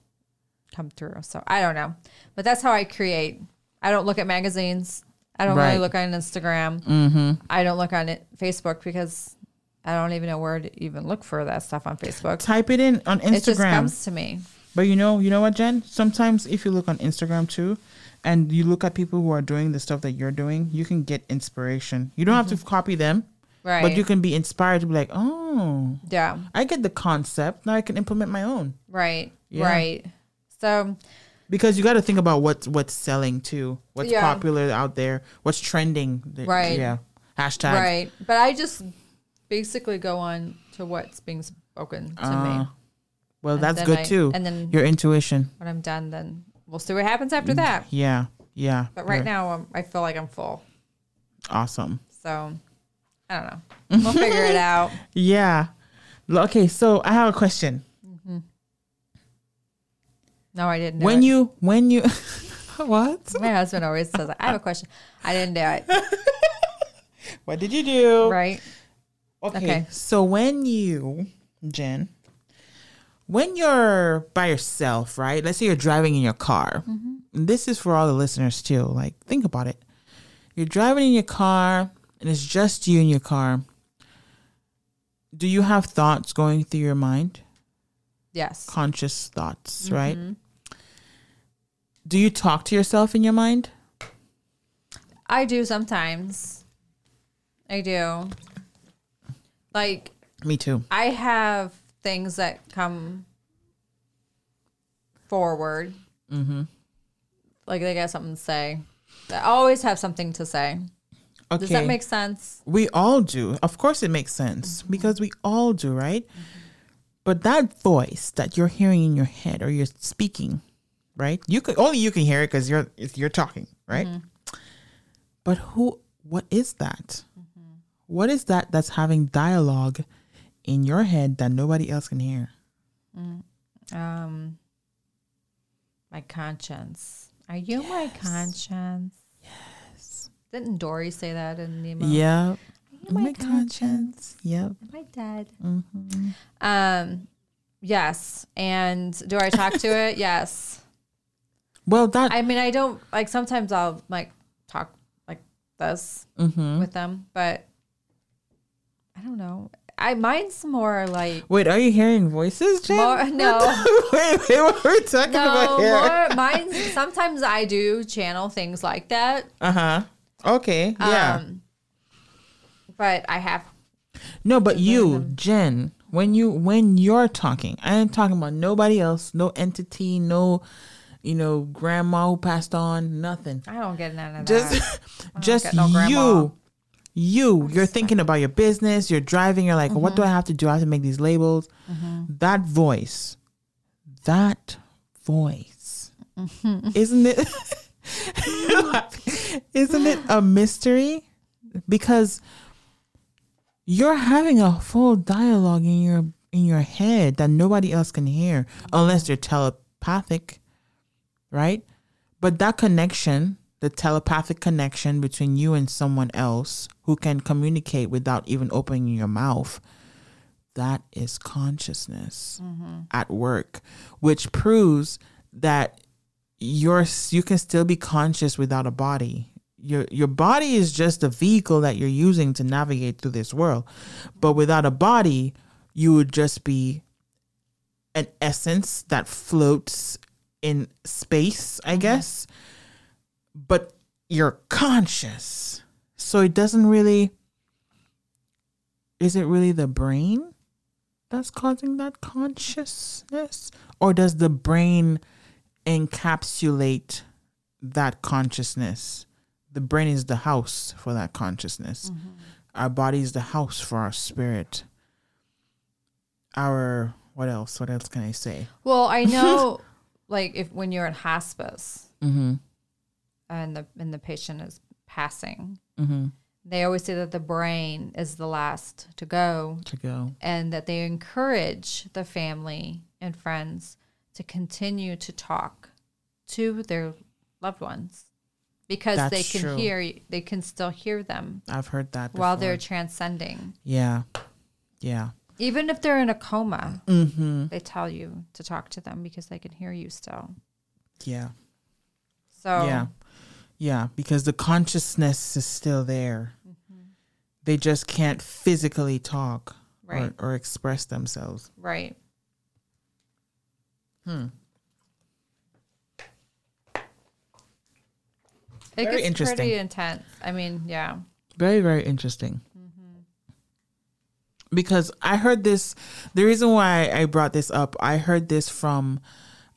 come through so i don't know but that's how i create i don't look at magazines i don't Right. really look on instagram Mm-hmm. i don't look on it facebook because i don't even know where to even look for that stuff on facebook Type it in on Instagram. it just comes to me But you know, you know what, Jen? Sometimes if you look on Instagram too, and you look at people who are doing the stuff that you're doing, you can get inspiration. You don't have to copy them, Mm-hmm. Right but you can be inspired to be like, oh, yeah I get the concept. Now I can implement my own. right Yeah. right so Because you got to think about what's what's selling too, what's Yeah. popular out there, what's trending. Right. Yeah. Hashtag. Right. But I just basically go on to what's being spoken to me. Uh, Well, And that's good I- too. And then Your intuition. when I'm done, then we'll see what happens after that. Yeah. Yeah. But right Right. now, um, I feel like I'm full. Awesome. So I don't know. We'll figure it out. Yeah. Okay, so I have a question. Mm-hmm. No, I didn't. Do when it. you when you what? my husband always says, "I have a question." I didn't do it. What did you do? Right? Okay. Okay. So when you, Jen, when you're by yourself, right? Let's say you're driving in your car. And this is for all the listeners too. Like, think about it. You're driving in your car, and it's just you in your car. Do you have thoughts going through your mind? Yes. Conscious thoughts, right? Do you talk to yourself in your mind? I do sometimes. I do. Like Me too. I have things that come forward. Mm-hmm. Like they got something to say. I always have something to say. Okay. Does that make sense? We all do. Of course, it makes sense mm-hmm. because we all do, right? But that voice that you're hearing in your head or you're speaking, right? You could only you can hear it because you're you're talking, right? Mm-hmm. But who? What is that? Mm-hmm. What is that that's having dialogue in your head that nobody else can hear? Mm, um my conscience. Are you my conscience? Yes. Didn't Dory say that in Nemo? Yep. my My conscience. Yep. Am I dead? Mm-hmm. Um yes. And do I talk to it? Yes. Well, that. I mean I don't like sometimes I'll like talk like this mhm. with them, but I don't know. I mine's more like Wait, are you hearing voices, Jen? More- no. wait, wait, what we're talking no about here? more mine's sometimes I do channel things like that. Uh huh. Okay. Yeah. Um but I have no, but you, Jen, when you when you're talking, I ain't talking about nobody else, no entity, no, you know, grandma who passed on, nothing. I don't get none of that. Just, just no you. You, you're thinking about your business. You're driving. You're like, what do Mm-hmm. I have to do? I have to make these labels. That voice, that voice, Mm-hmm. isn't it? isn't it a mystery? Because you're having a full dialogue in your in your head that nobody else can hear unless you're telepathic, right? But that connection, the telepathic connection between you and someone else who can communicate without even opening your mouth, that is consciousness mm-hmm. at work, which proves that you're you can still be conscious without a body. Your your body is just a vehicle that you're using to navigate through this world. But without a body, you would just be an essence that floats in space, I mm-hmm. guess. But you're conscious. So it doesn't really is it really the brain that's causing that consciousness? Or does the brain encapsulate that consciousness? The brain is the house for that consciousness. Our body is the house for our spirit. Our what else? What else can I say? Well, I know like if when you're in hospice Mm-hmm. and the and the patient is passing, Mm-hmm. they always say that the brain is the last to go To go. and that they encourage the family and friends to continue to talk to their loved ones because they can true. hear they can still hear them I've heard that while they're transcending Yeah. Yeah. even if they're in a coma Mm-hmm. they tell you to talk to them because they can hear you still Yeah. so Yeah. Yeah. Because the consciousness is still there. They just can't physically talk Right. or, or express themselves. right Hmm. it Very gets interesting. pretty intense i mean yeah Very, very interesting. Because I heard this, the reason why I brought this up, I heard this from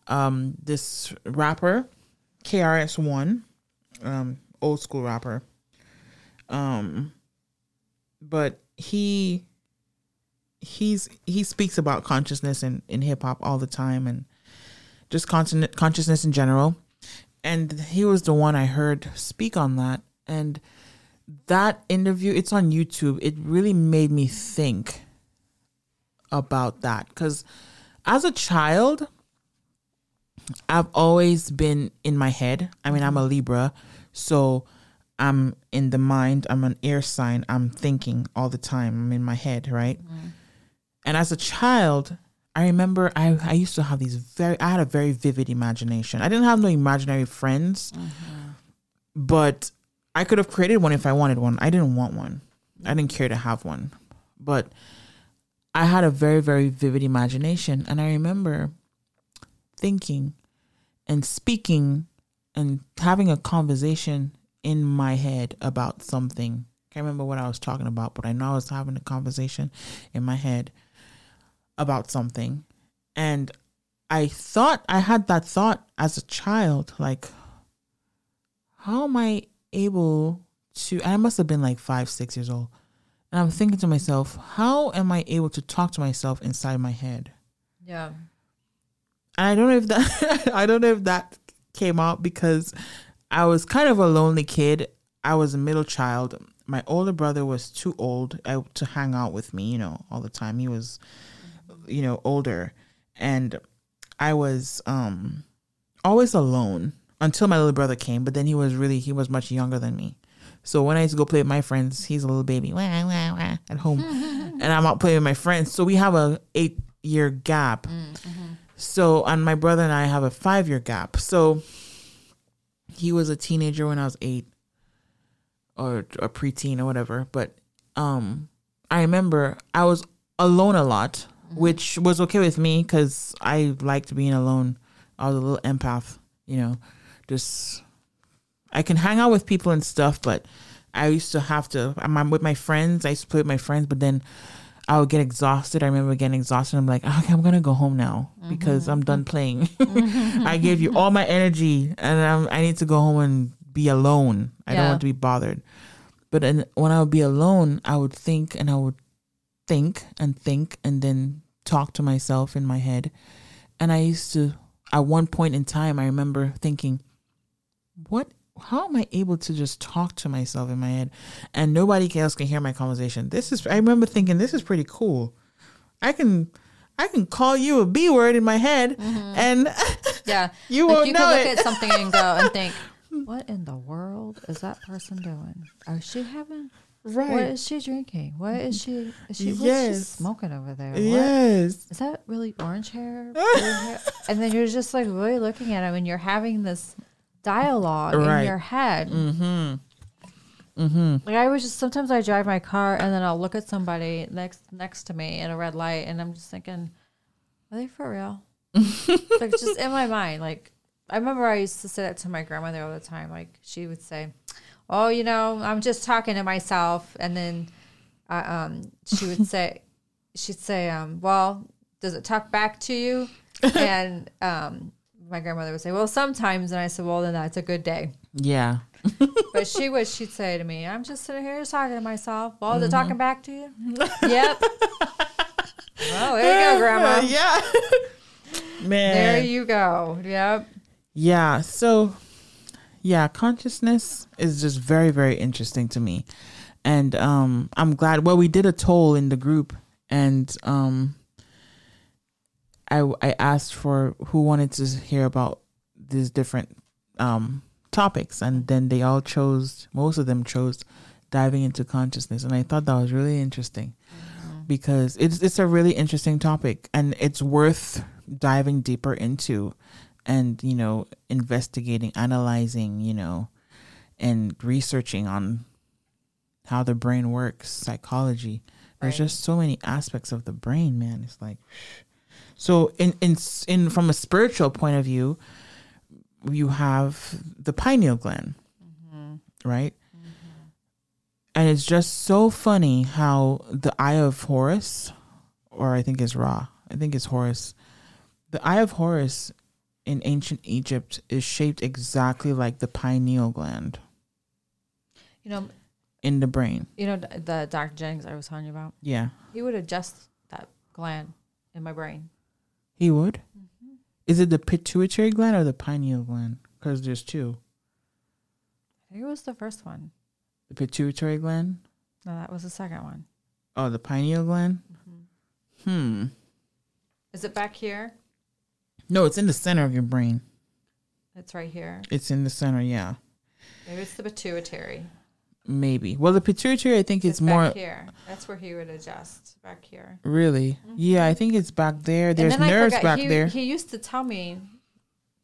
um, this rapper, KRS-One, um, old school rapper. Um, but he he's he speaks about consciousness in, in hip hop all the time and just conscien- consciousness in general. and he was the one I heard speak on that. And that interview, it's on YouTube. It really made me think about that because as a child, I've always been in my head. I mean, I'm a Libra, so I'm in the mind. I'm an air sign. I'm thinking all the time. I'm in my head, right? Mm-hmm. And as a child, I remember I, I used to have these very, I had a very vivid imagination. I didn't have no imaginary friends, mm-hmm. but I could have created one if I wanted one. I didn't want one. I didn't care to have one. But I had a very, very vivid imagination. And I remember thinking and speaking and having a conversation in my head about something. I Can't remember what I was talking about, but I know I was having a conversation in my head about something. And I thought I had that thought as a child, like, how am I able to? I must have been like five, six years old. And I'm thinking to myself, how am I able to talk to myself inside my head? Yeah. And I don't know if that I don't know if that came out because I was kind of a lonely kid. I was a middle child. My older brother was too old uh, to hang out with me, you know, all the time. He was, you know, older, and I was um always alone until my little brother came. But then he was really he was much younger than me. So when I used to go play with my friends, he's a little baby wah, wah, wah, at home, and I'm out playing with my friends. So we have a eight year gap. So, and my brother and I have a five year gap. So, he was a teenager when I was eight, or a preteen or whatever. But, um, I remember I was alone a lot, Mm-hmm. which was okay with me because I liked being alone. I was a little empath, you know, just I can hang out with people and stuff, but I used to have to. I'm I'm with my friends. I used to play with my friends, but then I would get exhausted. I remember getting exhausted. I'm like, okay, I'm gonna go home now mm-hmm. because I'm done mm-hmm. playing. I gave you all my energy, and I'm, I need to go home and be alone. I don't want to be bothered. But when I would be alone, I would think and I would think and think and then talk to myself in my head. And I used to, at one point in time, I remember thinking, what how am I able to just talk to myself in my head and nobody else can hear my conversation? This is I remember thinking this is pretty cool. I can I can call you a B word in my head mm-hmm. and Yeah. You like won't you know can look at something and go and think, what in the world is that person doing? Is she having? What right. is she drinking? What is she? Is she? What's she smoking over there? What? Yes. Is that really orange hair? Hair? And then you're just like really looking at him, and you're having this dialogue Right. in your head. Mm-hmm. Mm-hmm. Like I was just sometimes I drive my car and then I'll look at somebody next next to me in a red light and I'm just thinking, are they for real? like just in my mind. Like I remember I used to say that to my grandmother all the time. Like she would say, "Oh, you know, I'm just talking to myself," and then uh, um, she would say, she'd say, um, "Well, does it talk back to you?" and um, my grandmother would say, "Well, sometimes," and I said, "Well, then that's a good day." Yeah. But she would, she'd say to me, I'm just sitting here just talking to myself. Well, is it talking back to you? yep. Well, there you go, Grandma. Yeah. Man. There you go. Yep. Yeah. So, yeah, consciousness is just very, very interesting to me, and um, I'm glad. Well, we did a toll in the group, and um, I I asked for who wanted to hear about these different um topics, and then they all chose. Most of them chose diving into consciousness, and I thought that was really interesting because it's it's a really interesting topic, and it's worth diving deeper into and you know investigating analyzing you know and researching on how the brain works psychology. There's just so many aspects of the brain man. It's like so in in in from a spiritual point of view you have the pineal gland mm-hmm. right? Mm-hmm. And it's just so funny how the eye of horus or i think it's ra i think it's horus the eye of horus in ancient Egypt is shaped exactly like the pineal gland You know, in the brain. you know the Dr. Jennings I was telling you about. Yeah, He would adjust that gland in my brain. he would. Is it the pituitary gland or the pineal gland? Because there's two. I think it was the first one. The pituitary gland. No, that was the second one. Oh, the pineal gland. Hmm. Is it back here? No, it's in the center of your brain. It's right here. It's in the center. Yeah. Maybe it's the pituitary. Maybe. Well, the pituitary, I think it's, It's more back here. That's where he would adjust. Back here. really. Mm-hmm. Yeah, I think it's back there. There's and then nerves I forgot, back he, there. He used to tell me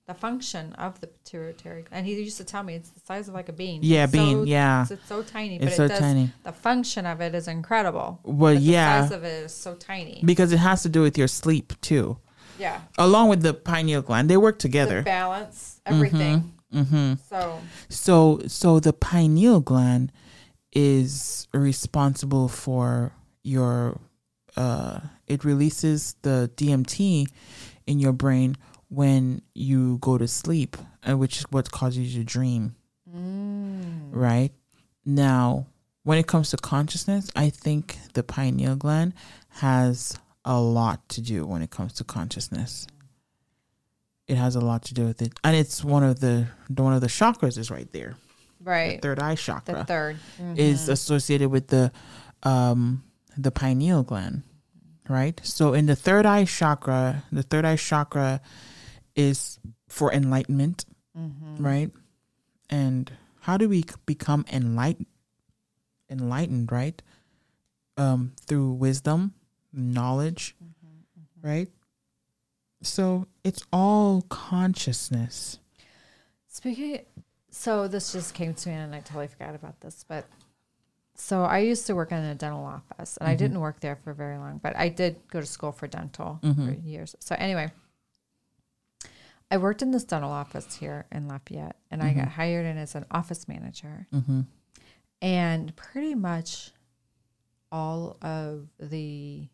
the function of the pituitary, and he used to tell me it's the size of like a bean. Yeah, It's bean, So, yeah. It's, it's so tiny, It's but so it does, tiny. The function of it is incredible. well, yeah, The size of it is so tiny. because it has to do with your sleep too, yeah. along with the pineal gland. They work The together. balance, everything. hmm So So, so the pineal gland is responsible for your. Uh, it releases the DMT in your brain when you go to sleep, uh, which is what causes you to dream. Right now, when it comes to consciousness, I think the pineal gland has a lot to do when it comes to consciousness. It has a lot to do with it, and it's one of the one of the chakras is right there. right, Third eye the chakra 3rd is associated with the um the pineal gland, right? So in the third eye chakra, the third eye chakra is for enlightenment, right? And how do we become enlightened? Enlightened, right? Um, through wisdom, knowledge, mm-hmm, mm-hmm. right? So it's all consciousness. Speaking, so this just came to me, and I totally forgot about this. But so I used to work in a dental office, and I mm-hmm. didn't work there for very long, but I did go to school for dental for years. So anyway, I worked in this dental office here in Lafayette, and I got hired in as an office manager, Mm-hmm. and pretty much all of the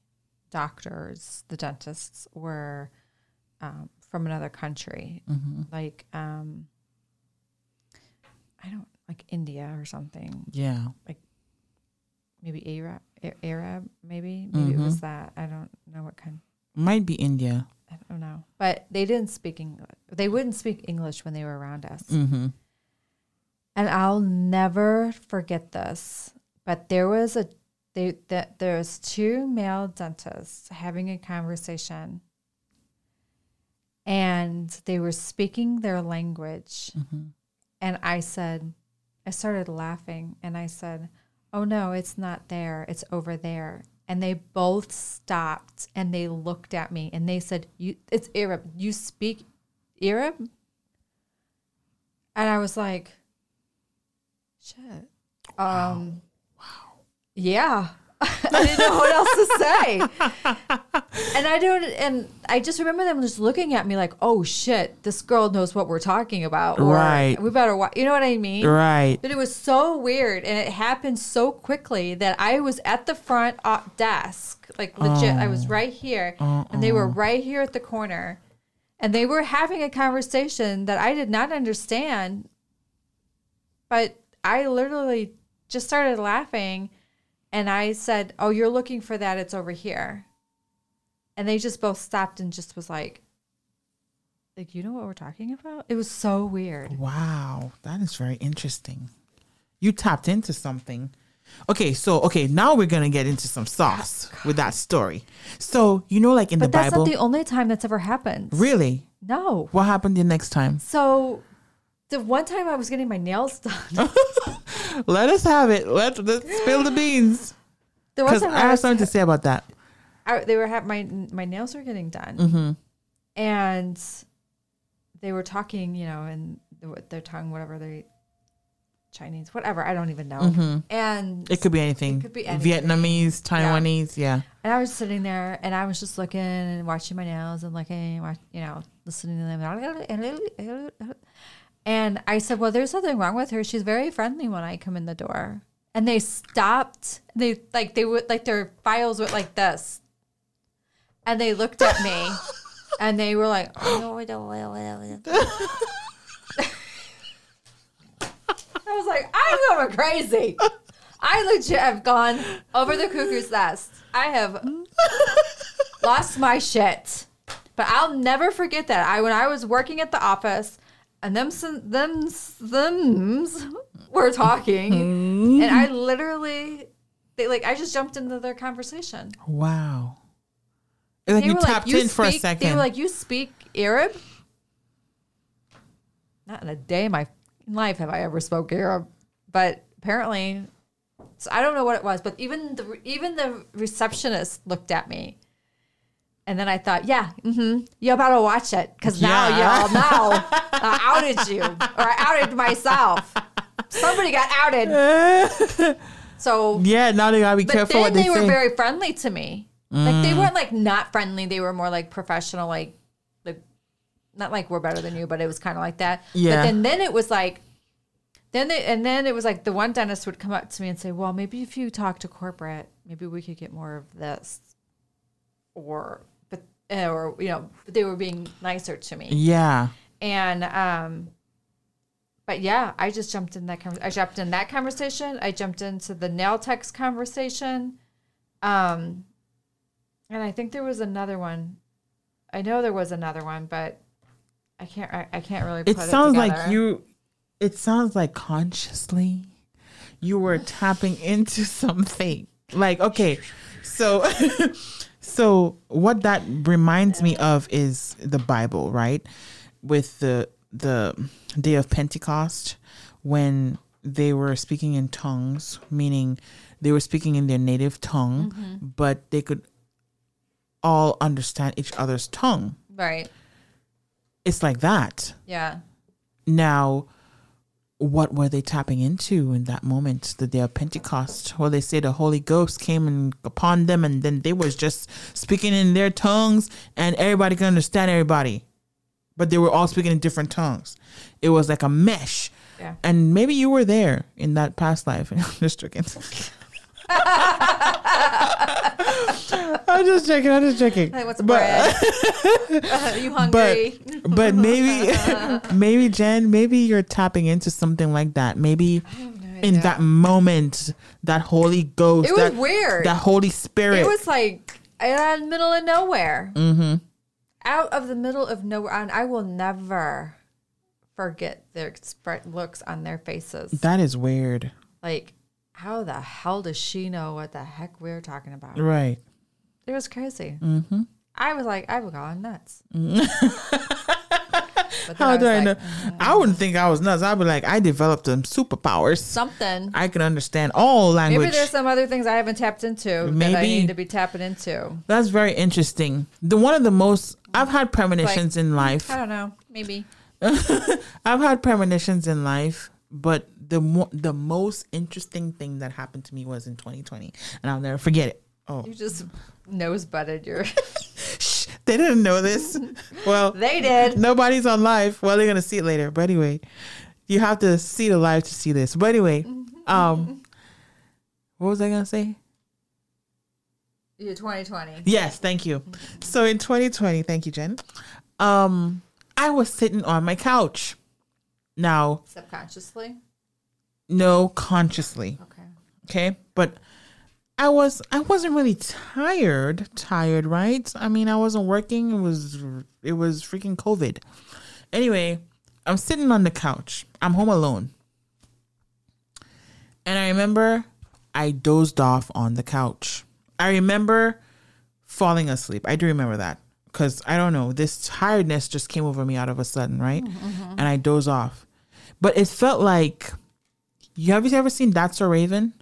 doctors, the dentists, were um, from another country, Mm-hmm. like um, I don't like India or something, Yeah. Like maybe Arab, Arab, maybe maybe it Mm-hmm. was that. I don't know what kind. Might be India. I don't know, but they didn't speak English. They wouldn't speak English when they were around us. Mm-hmm. and I'll never forget this. But there was a they that there was two male dentists having a conversation, and they were speaking their language, and I said, I started laughing, and I said, "Oh no, it's not there. It's over there." And they both stopped and they looked at me and they said, "You, it's Arab. You speak Arab?" And I was like, Shit. Um, wow. Yeah. I didn't know what else to say. and I don't, and I just remember them just looking at me like, oh shit, this girl knows what we're talking about. Or, Right. We better watch. You know what I mean? Right. But it was so weird and it happened so quickly that I was at the front uh, desk, like legit. I was right here and they were right here at the corner and they were having a conversation that I did not understand. But I literally just started laughing and I said, Oh, you're looking for that. It's over here. And they just both stopped and just was like, like, you know what we're talking about? It was so weird. Wow, that is very interesting. You tapped into something. Okay, so okay, now we're gonna get into some sauce with that story. So you know, like in But the that's Bible, not the only time that's ever happened. really, No. what happened the next time? So the one time I was getting my nails done, Let us have it. Let let's spill the beans the one because time I I have something to say about that. I, they were have my my nails were getting done, Mm-hmm. and they were talking, you know, in the, their tongue, whatever they Chinese, whatever I don't even know, and It could be anything. It could be anything. Vietnamese, Taiwanese, yeah. And I was sitting there and I was just looking and watching my nails and looking, you know, listening to them. And I said, Well, there's nothing wrong with her. She's very friendly when I come in the door. And they stopped. They like they would like their files went like this. And they looked at me and they were like, oh, no, we don't. I was like, I'm going crazy. I legit have gone over the cuckoo's nest. I have lost my shit. But I'll never forget that. I when I was working at the office and them them them's were talking, Mm-hmm. and I literally they like I just jumped into their conversation. Wow. It's like They you were tapped "You in for a second. They were like, "You speak Arab?" Not in a day of my life have I ever spoke Arab, but apparently, so I don't know what it was. But even the even the receptionist looked at me, and then I thought, "Yeah, mm-hmm, you better watch it because now Yeah. y'all know I outed you or I outed myself. Somebody got outed." So yeah, now they gotta be but careful then what they, they, were. Mm. very friendly to me. Like they weren't like not friendly. They were more like professional, like like not like we're better than you, but it was kind of like that. Yeah. But then then it was like then they and then it was like the one dentist would come up to me and say, "Well, maybe if you talk to corporate, maybe we could get more of this." Or but or you know, they were being nicer to me. yeah. And um but yeah, I just jumped in that conversation. I jumped in that conversation. I jumped into the nail techs conversation. Um and I think there was another one. I know there was another one, but I can't I, I can't really put It it sounds like you it sounds like consciously you were tapping into something. Like, okay, so so what that reminds me of is the Bible, right? With the the day of Pentecost when they were speaking in tongues, meaning they were speaking in their native tongue, Mm-hmm. but they could all understand each other's tongue. Right. It's like that. Yeah. Now, what were they tapping into in that moment, the day of Pentecost? Well, they say the Holy Ghost came and upon them, and then they was just speaking in their tongues, and everybody could understand everybody, but they were all speaking in different tongues. It was like a mesh, Yeah. and maybe you were there in that past life. just joking. I'm just joking. I'm just joking. Hey, what's But- bread? Are you hungry? but maybe maybe jen maybe you're tapping into something like that maybe in that moment that holy ghost It was that, weird. that holy spirit It was like in the middle of nowhere. Mm-hmm. Out of the middle of nowhere. And I will never forget their looks on their faces. that is weird Like, how the hell does she know what the heck we're talking about? right It was crazy. Mm-hmm. I was like, I was going nuts. How I do i know like, "Mm, i wouldn't think i was nuts i'd be like i developed some superpowers Something. i can understand all language Maybe there's some other things I haven't tapped into that I need to be tapping into. that's very interesting the one of the most i've had premonitions in life I don't know. Maybe. I've had premonitions in life, but the mo- the most interesting thing that happened to me was in 2020, and I'll never forget it. Oh, You just nose butted your. shh, they didn't know this. Well, they did. nobody's on live. Well, they're gonna see it later. But anyway, you have to see the live to see this. But anyway, um, what was I gonna say? You're 2020. Yes, thank you. So in 2020, thank you, Jen. Um, I was sitting on my couch. Now, Subconsciously. no, consciously. Okay. okay? But i was i wasn't really tired tired right? I mean i wasn't working. It was it was freaking covid. Anyway i'm sitting on the couch. I'm home alone. And i remember i dozed off on the couch. I remember falling asleep. I do remember that. Because i don't know this tiredness just came over me out of a sudden right? Mm-hmm, mm-hmm. And i dozed off but it felt like you have you ever seen That's So Raven,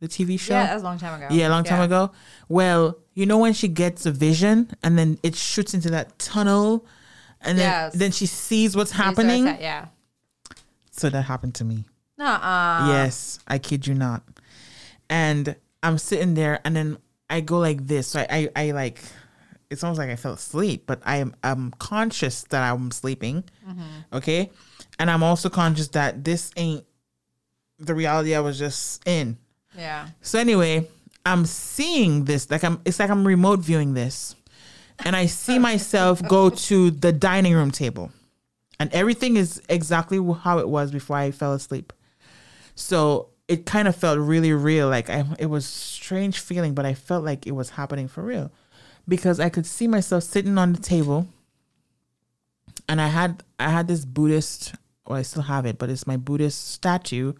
the TV show? Yeah, that was a long time ago. Yeah, a long time ago. Well, you know when she gets a vision and then it shoots into that tunnel, and then Yes. then she sees what's happening. that, yeah. So that happened to me. Nuh-uh. yes, I kid you not. And I'm sitting there, and then I go like this. So I, I, I like. It's almost like I fell asleep, but I am I'm conscious that I'm sleeping. Mm-hmm. Okay, and I'm also conscious that this ain't the reality I was just in. Yeah. So anyway, I'm seeing this like I'm it's like I'm remote viewing this. And I see myself go to the dining room table. And everything is exactly how it was before I fell asleep. So it kind of felt really real like I it was strange feeling but I felt like it was happening for real because I could see myself sitting on the table and I had I had this Buddhist or I still have it, but it's my Buddhist statue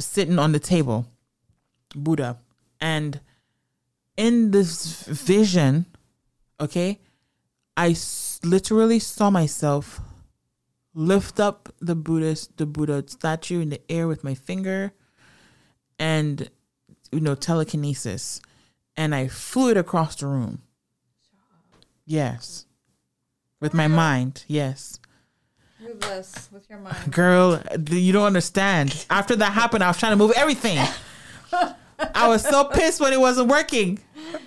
sitting on the table, Buddha, and in this vision, okay, I s- literally saw myself lift up the Buddhist the Buddha statue in the air with my finger and you know telekinesis and I flew it across the room. Yes. With my mind. Yes. Move this with your mind. Girl, you don't understand. After that happened, I was trying to move everything. I was so pissed when it wasn't working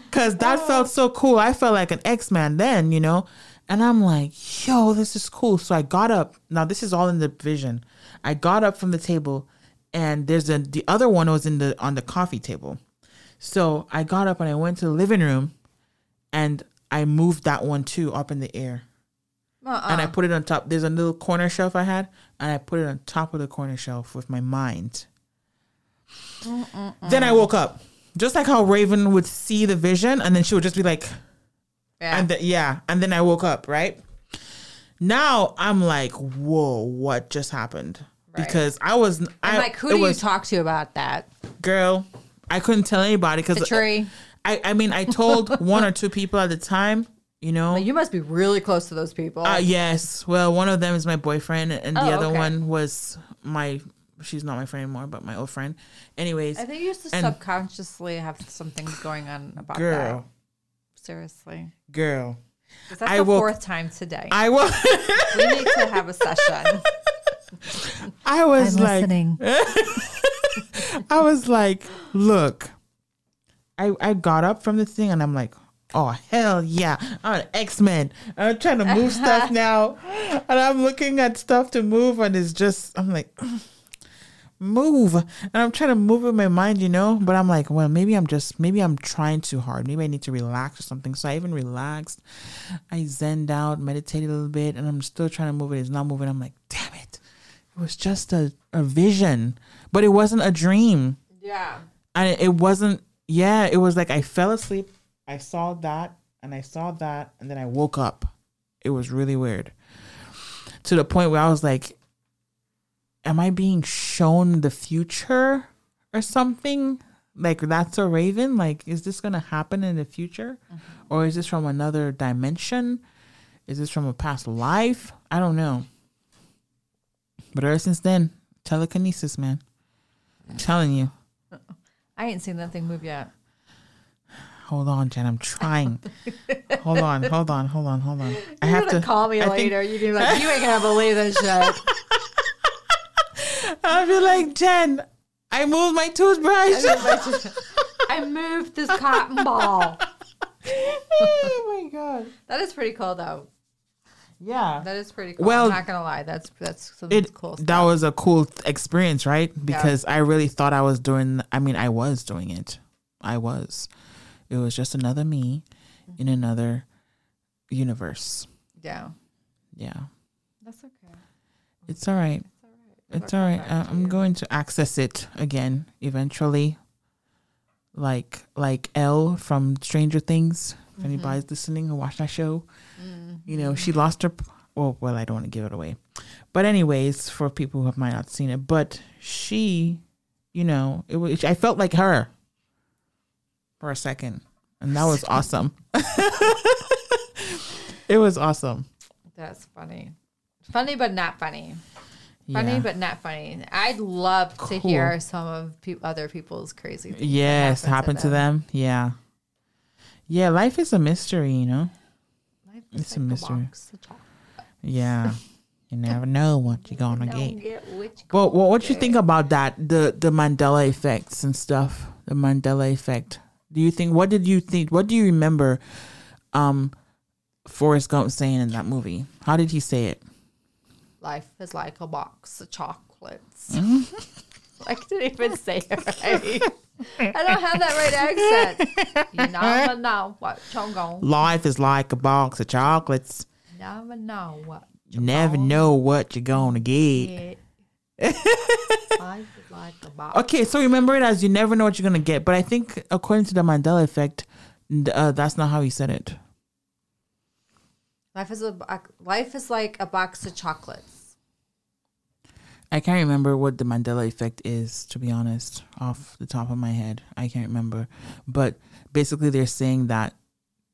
because that oh. felt so cool. I felt like an X Man then, you know? And I'm like, yo, this is cool. So I got up. Now, this is all in the vision. I got up from the table and there's a, the other one was in the, on the coffee table. So I got up and I went to the living room and I moved that one too up in the air Uh-uh. and I put it on top. There's a little corner shelf I had, and I put it on top of the corner shelf with my mind. Then I woke up, just like how Raven would see the vision, and then she would just be like, yeah. and th- yeah, and then I woke up. Right now, I'm like, whoa, what just happened? Right. Because I was, I I'm like, who do you talk to about that? girl? I couldn't tell anybody because The tree. I, I mean, I told one or two people at the time, you know. Like, you must be really close to those people. Uh, yes. Well, one of them is my boyfriend, and the Oh, other okay. one was my. She's not my friend anymore, but my old friend. Anyways, I think you used to and- subconsciously have something going on about her. girl, that. Seriously. girl. That's I the woke- fourth time today. I was, we need to have a session. I was like, I was like, look, I I got up from the thing, and I'm like, oh hell yeah, I'm an X Men. I'm trying to move stuff now, and I'm looking at stuff to move, and it's just, I'm like. Move and I'm trying to move in my mind, you know, but I'm like, well, maybe I'm just, maybe I'm trying too hard. Maybe I need to relax or something. So I even relaxed. I zenned out, meditated a little bit, and I'm still trying to move it. It's not moving. I'm like, damn it. It was just a, a vision, but it wasn't a dream. Yeah. And it wasn't, yeah, it was like I fell asleep. I saw that and I saw that, and then I woke up. It was really weird to the point where I was like, am I being shown the future or something? Like that's a raven? Like, is this gonna happen in the future? Mm-hmm. Or is this from another dimension? Is this from a past life? I don't know. But ever since then, telekinesis, man. I'm telling you. I ain't seen that thing move yet. Hold on, Jenn. I'm trying. hold on, hold on, hold on, hold on. I You're have gonna call me I think- later. You're gonna be like, you ain't gonna believe this shit. I'll be like, Jenn, I moved my toothbrush. I moved this cotton ball. oh my god. That is pretty cool, though. Yeah. That is pretty cool. Well, I'm not gonna lie. That's that's some It cool that was a cool experience, right? Because I really thought I was doing I mean, I was doing it. I was. It was just another me in mm-hmm. another universe. yeah. Yeah. That's okay. It's all right. It's all right. I'm going to access it again eventually. Like like El from Stranger Things. If mm-hmm. anybody's listening or watch that show, you know she mm-hmm. lost her. Well, oh, well, I don't want to give it away, but anyways, for people who have might not seen it, but she, you know, it was. I felt like her for a second, and that was awesome. it was awesome. That's funny. Funny, but not funny. Funny, Yeah. but not funny. I'd love to hear some of pe- other people's crazy things. Yes, happen happened to them. Yeah. Yeah, life is a mystery, you know? Life is It's a mystery. Yeah. you never know what you're gonna get. get But what what you think about that? The the Mandela effects and stuff. The Mandela effect. Do you think what did you think what do you remember um Forrest Gump saying in that movie? How did he say it? life is like a box of chocolates. Mm-hmm. I didn't even say it right. I don't have that right accent. You never know what you're going. Life is like a box of chocolates. Never know what You never know what you're gonna get. get. Life like a box. Okay, so remember it as you never know what you're gonna get. But I think according to the Mandela effect, uh, that's not how he said it. Life is a life is like a box of chocolates. I can't remember what the Mandela effect is, to be honest, off the top of my head. I can't remember. But basically, they're saying that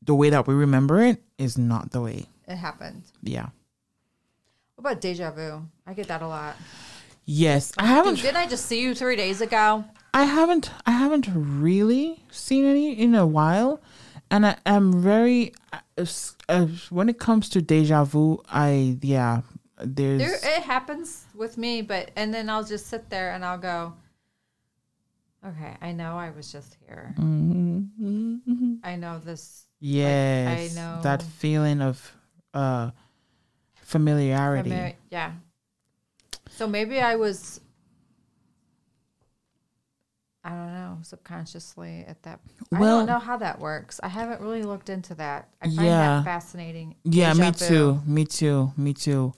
the way that we remember it is not the way. It happened. Yeah. What about deja vu? I get that a lot. Yes, I haven't. didn't I just see you three days ago? I haven't. I haven't really seen any in a while, and I am very. Uh, uh, when it comes to deja vu, I yeah. There's There, it happens with me, but and then I'll just sit there and I'll go, okay, I know I was just here. Mm-hmm. I know this. yes, I know- that feeling of uh familiarity. Famili- yeah. So maybe I was. I don't know, subconsciously at that. I don't know how that works. I haven't really looked into that. I find Yeah. that fascinating. Yeah, me too. Me too. Me too.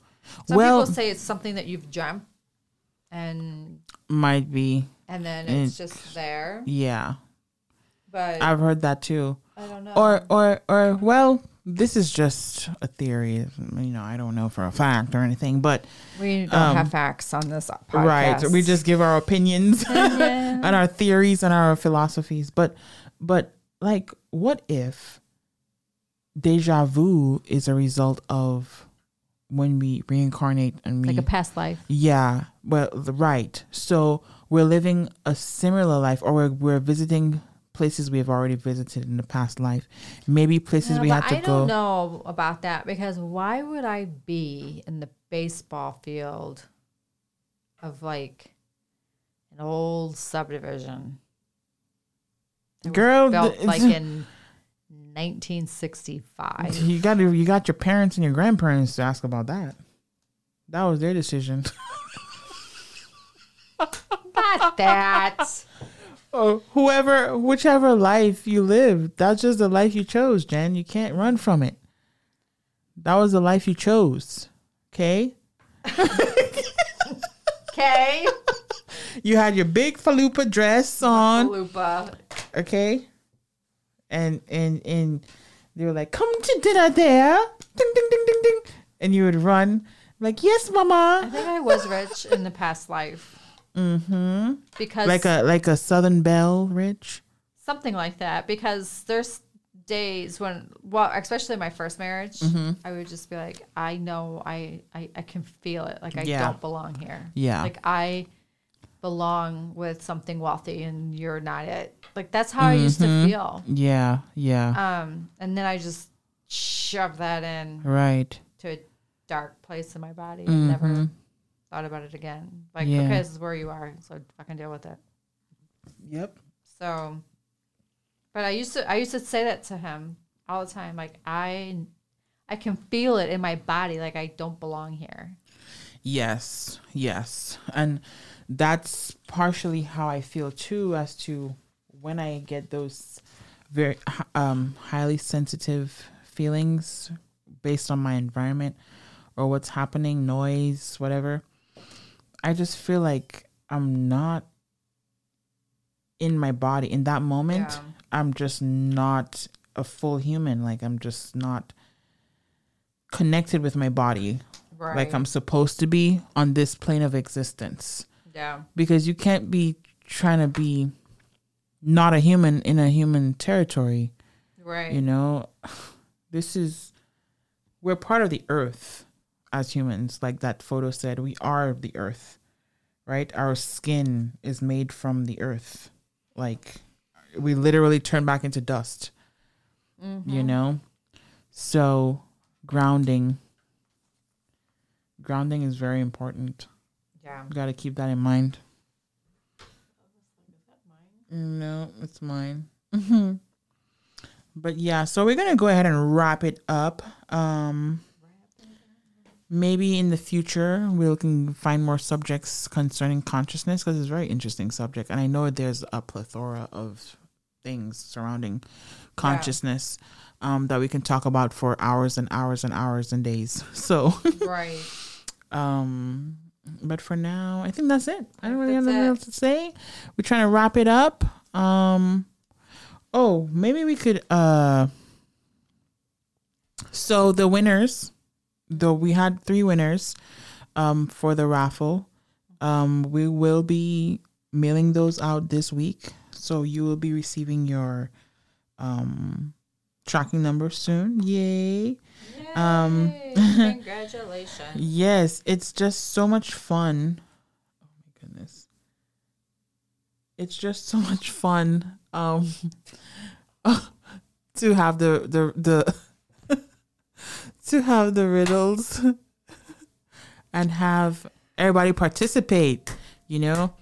Some well, people say it's something that you've dreamt, and might be. and then And- it's just there. Yeah, But I've heard that too. I don't know. Or or or well, this is just a theory. You know, I don't know for a fact or anything, but we don't um, have facts on this podcast. right, we just give our opinions and our theories and our philosophies. But but like, what if deja vu is a result of when we reincarnate and we like a past life. Yeah, well, right. So we're living a similar life, or we're, we're visiting places we have already visited in the past life. Maybe places Yeah, we had to go. I don't know about that because why would I be in the baseball field of like an old subdivision? was Girl, built th- like in 1965. You got you got your parents and your grandparents to ask about that. That was their decision. Not that. Oh, whoever, whichever life you live, that's just the life you chose, Jenn. You can't run from it. That was the life you chose. Okay. Okay. You had your big falupa dress on. Falupa. okay and and and they were like come to dinner there ding ding ding ding ding and you would run like yes mama." I think I was rich in the past life. Mm-hmm. Because like a like a southern belle rich something like that because there's days when well especially my first marriage Mm-hmm. i would just be like i know I, I i can feel it like i Yeah. don't belong here Yeah. like i belong with something wealthy and you're not it like that's how i used Mm-hmm. to feel yeah yeah um and then i just shoved that in right to a dark place in my body and never thought about it again like. Yeah. okay this is where you are so fucking deal with it yep So, but I used to I used to say that to him all the time. Like I, I can feel it in my body. Like I don't belong here. yes yes and that's partially how i feel too as to when i get those very um highly sensitive feelings based on my environment or what's happening noise whatever i just feel like i'm not in my body in that moment Yeah. i'm just not a full human like i'm just not connected with my body Right. like i'm supposed to be on this plane of existence yeah. because you can't be trying to be not a human in a human territory Right. you know this is we're part of the earth as humans like that photo said we are the earth right? Our skin is made from the earth. Like we literally turn back into dust you know? So grounding grounding is very important. Yeah. got to keep that in mind. No it's mine. But yeah so we're gonna go ahead and wrap it up. Um maybe in the future we can find more subjects concerning consciousness because it's a very interesting subject and i know there's a plethora of things surrounding consciousness um, that we can talk about for hours and hours and hours and days. So Right. um but for now i think that's it. I don't really have anything else to say. We're trying to wrap it up. Um oh maybe we could uh so the winners though we had three winners um for the raffle Um, we will be mailing those out this week, so you will be receiving your um tracking number soon. Yay! Um, Congratulations. Yes, it's just so much fun. Oh my goodness. It's just so much fun um to have the the the to have the riddles and have everybody participate, you know?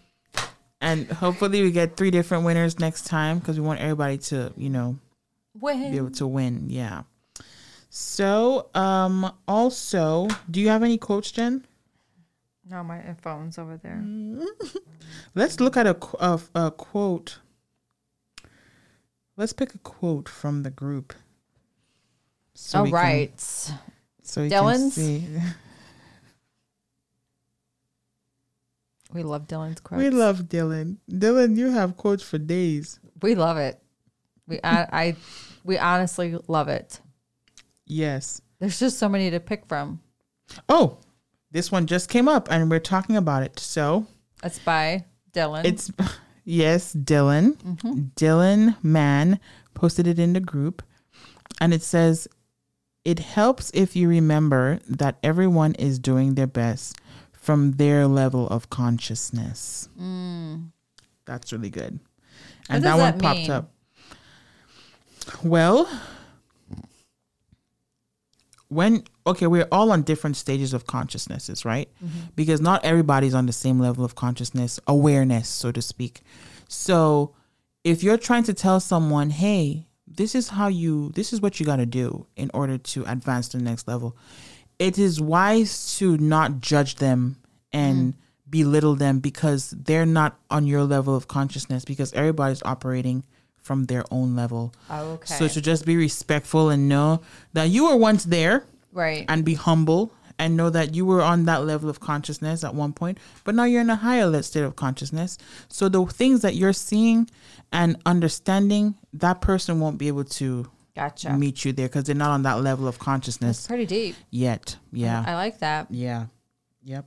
And hopefully we get three different winners next time because we want everybody to, you know, be able to win. Yeah. So, um, also, do you have any quotes, Jenn? No, my phone's over there. Let's look at a, a, a quote. Let's pick a quote from the group. So All we can- right. so you Dylan's? can see. We love Dylan's quotes. We love Dylan. Dylan, you have quotes for days. We love it. We I, I we honestly love it. Yes. There's just so many to pick from. Oh, this one just came up and we're talking about it. So It's by Dylan. it's, yes, Dylan. Mm-hmm. Dylan Mann posted it in the group. And it says, it helps if you remember that everyone is doing their best from their level of consciousness. That's really good. And that one that popped up. Well, when okay, we're all on different stages of consciousnesses, right? Because not everybody's on the same level of consciousness, awareness, so to speak. So, if you're trying to tell someone, "Hey, this is how you this is what you got to do in order to advance to the next level." It is wise to not judge them and mm-hmm. belittle them because they're not on your level of consciousness because everybody's operating from their own level. Oh, okay. So to just be respectful and know that you were once there right. and be humble and know that you were on that level of consciousness at one point, but now you're in a higher state of consciousness. So the things that you're seeing and understanding, that person won't be able to gotcha. meet you there because they're not on that level of consciousness pretty deep. yet. Yeah. I like that. yeah. Yep.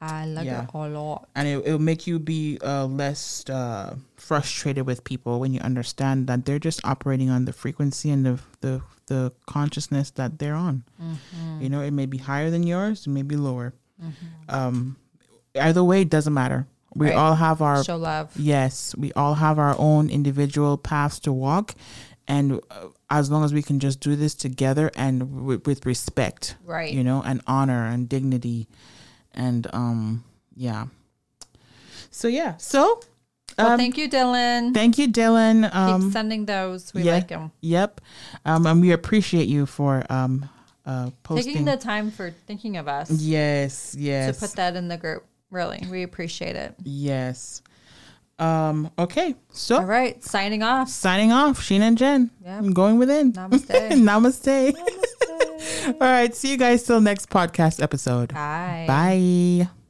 I like Yeah. it a lot. and it, it'll make you be uh, less uh, frustrated with people when you understand that they're just operating on the frequency and the the, the consciousness that they're on. You know, it may be higher than yours, it may be lower. Um, either way, it doesn't matter. We Right. all have our Show love. yes, we all have our own individual paths to walk, and uh, as long as we can just do this together and w- with respect, Right. you know, and honor and dignity, and um, yeah. So yeah, so Well, um, thank you, Dylan. thank you, Dylan. Keep Um, sending those. We yeah. like them. yep, um, and we appreciate you for um, uh, posting. Taking the time for thinking of us yes, yes, to put that in the group. Really, we appreciate it. yes. Um, okay, so All right, signing off. signing off, Sheena and Jenn. Yeah. I'm going within. Namaste. Namaste. All right. See you guys till next podcast episode. Bye. Bye.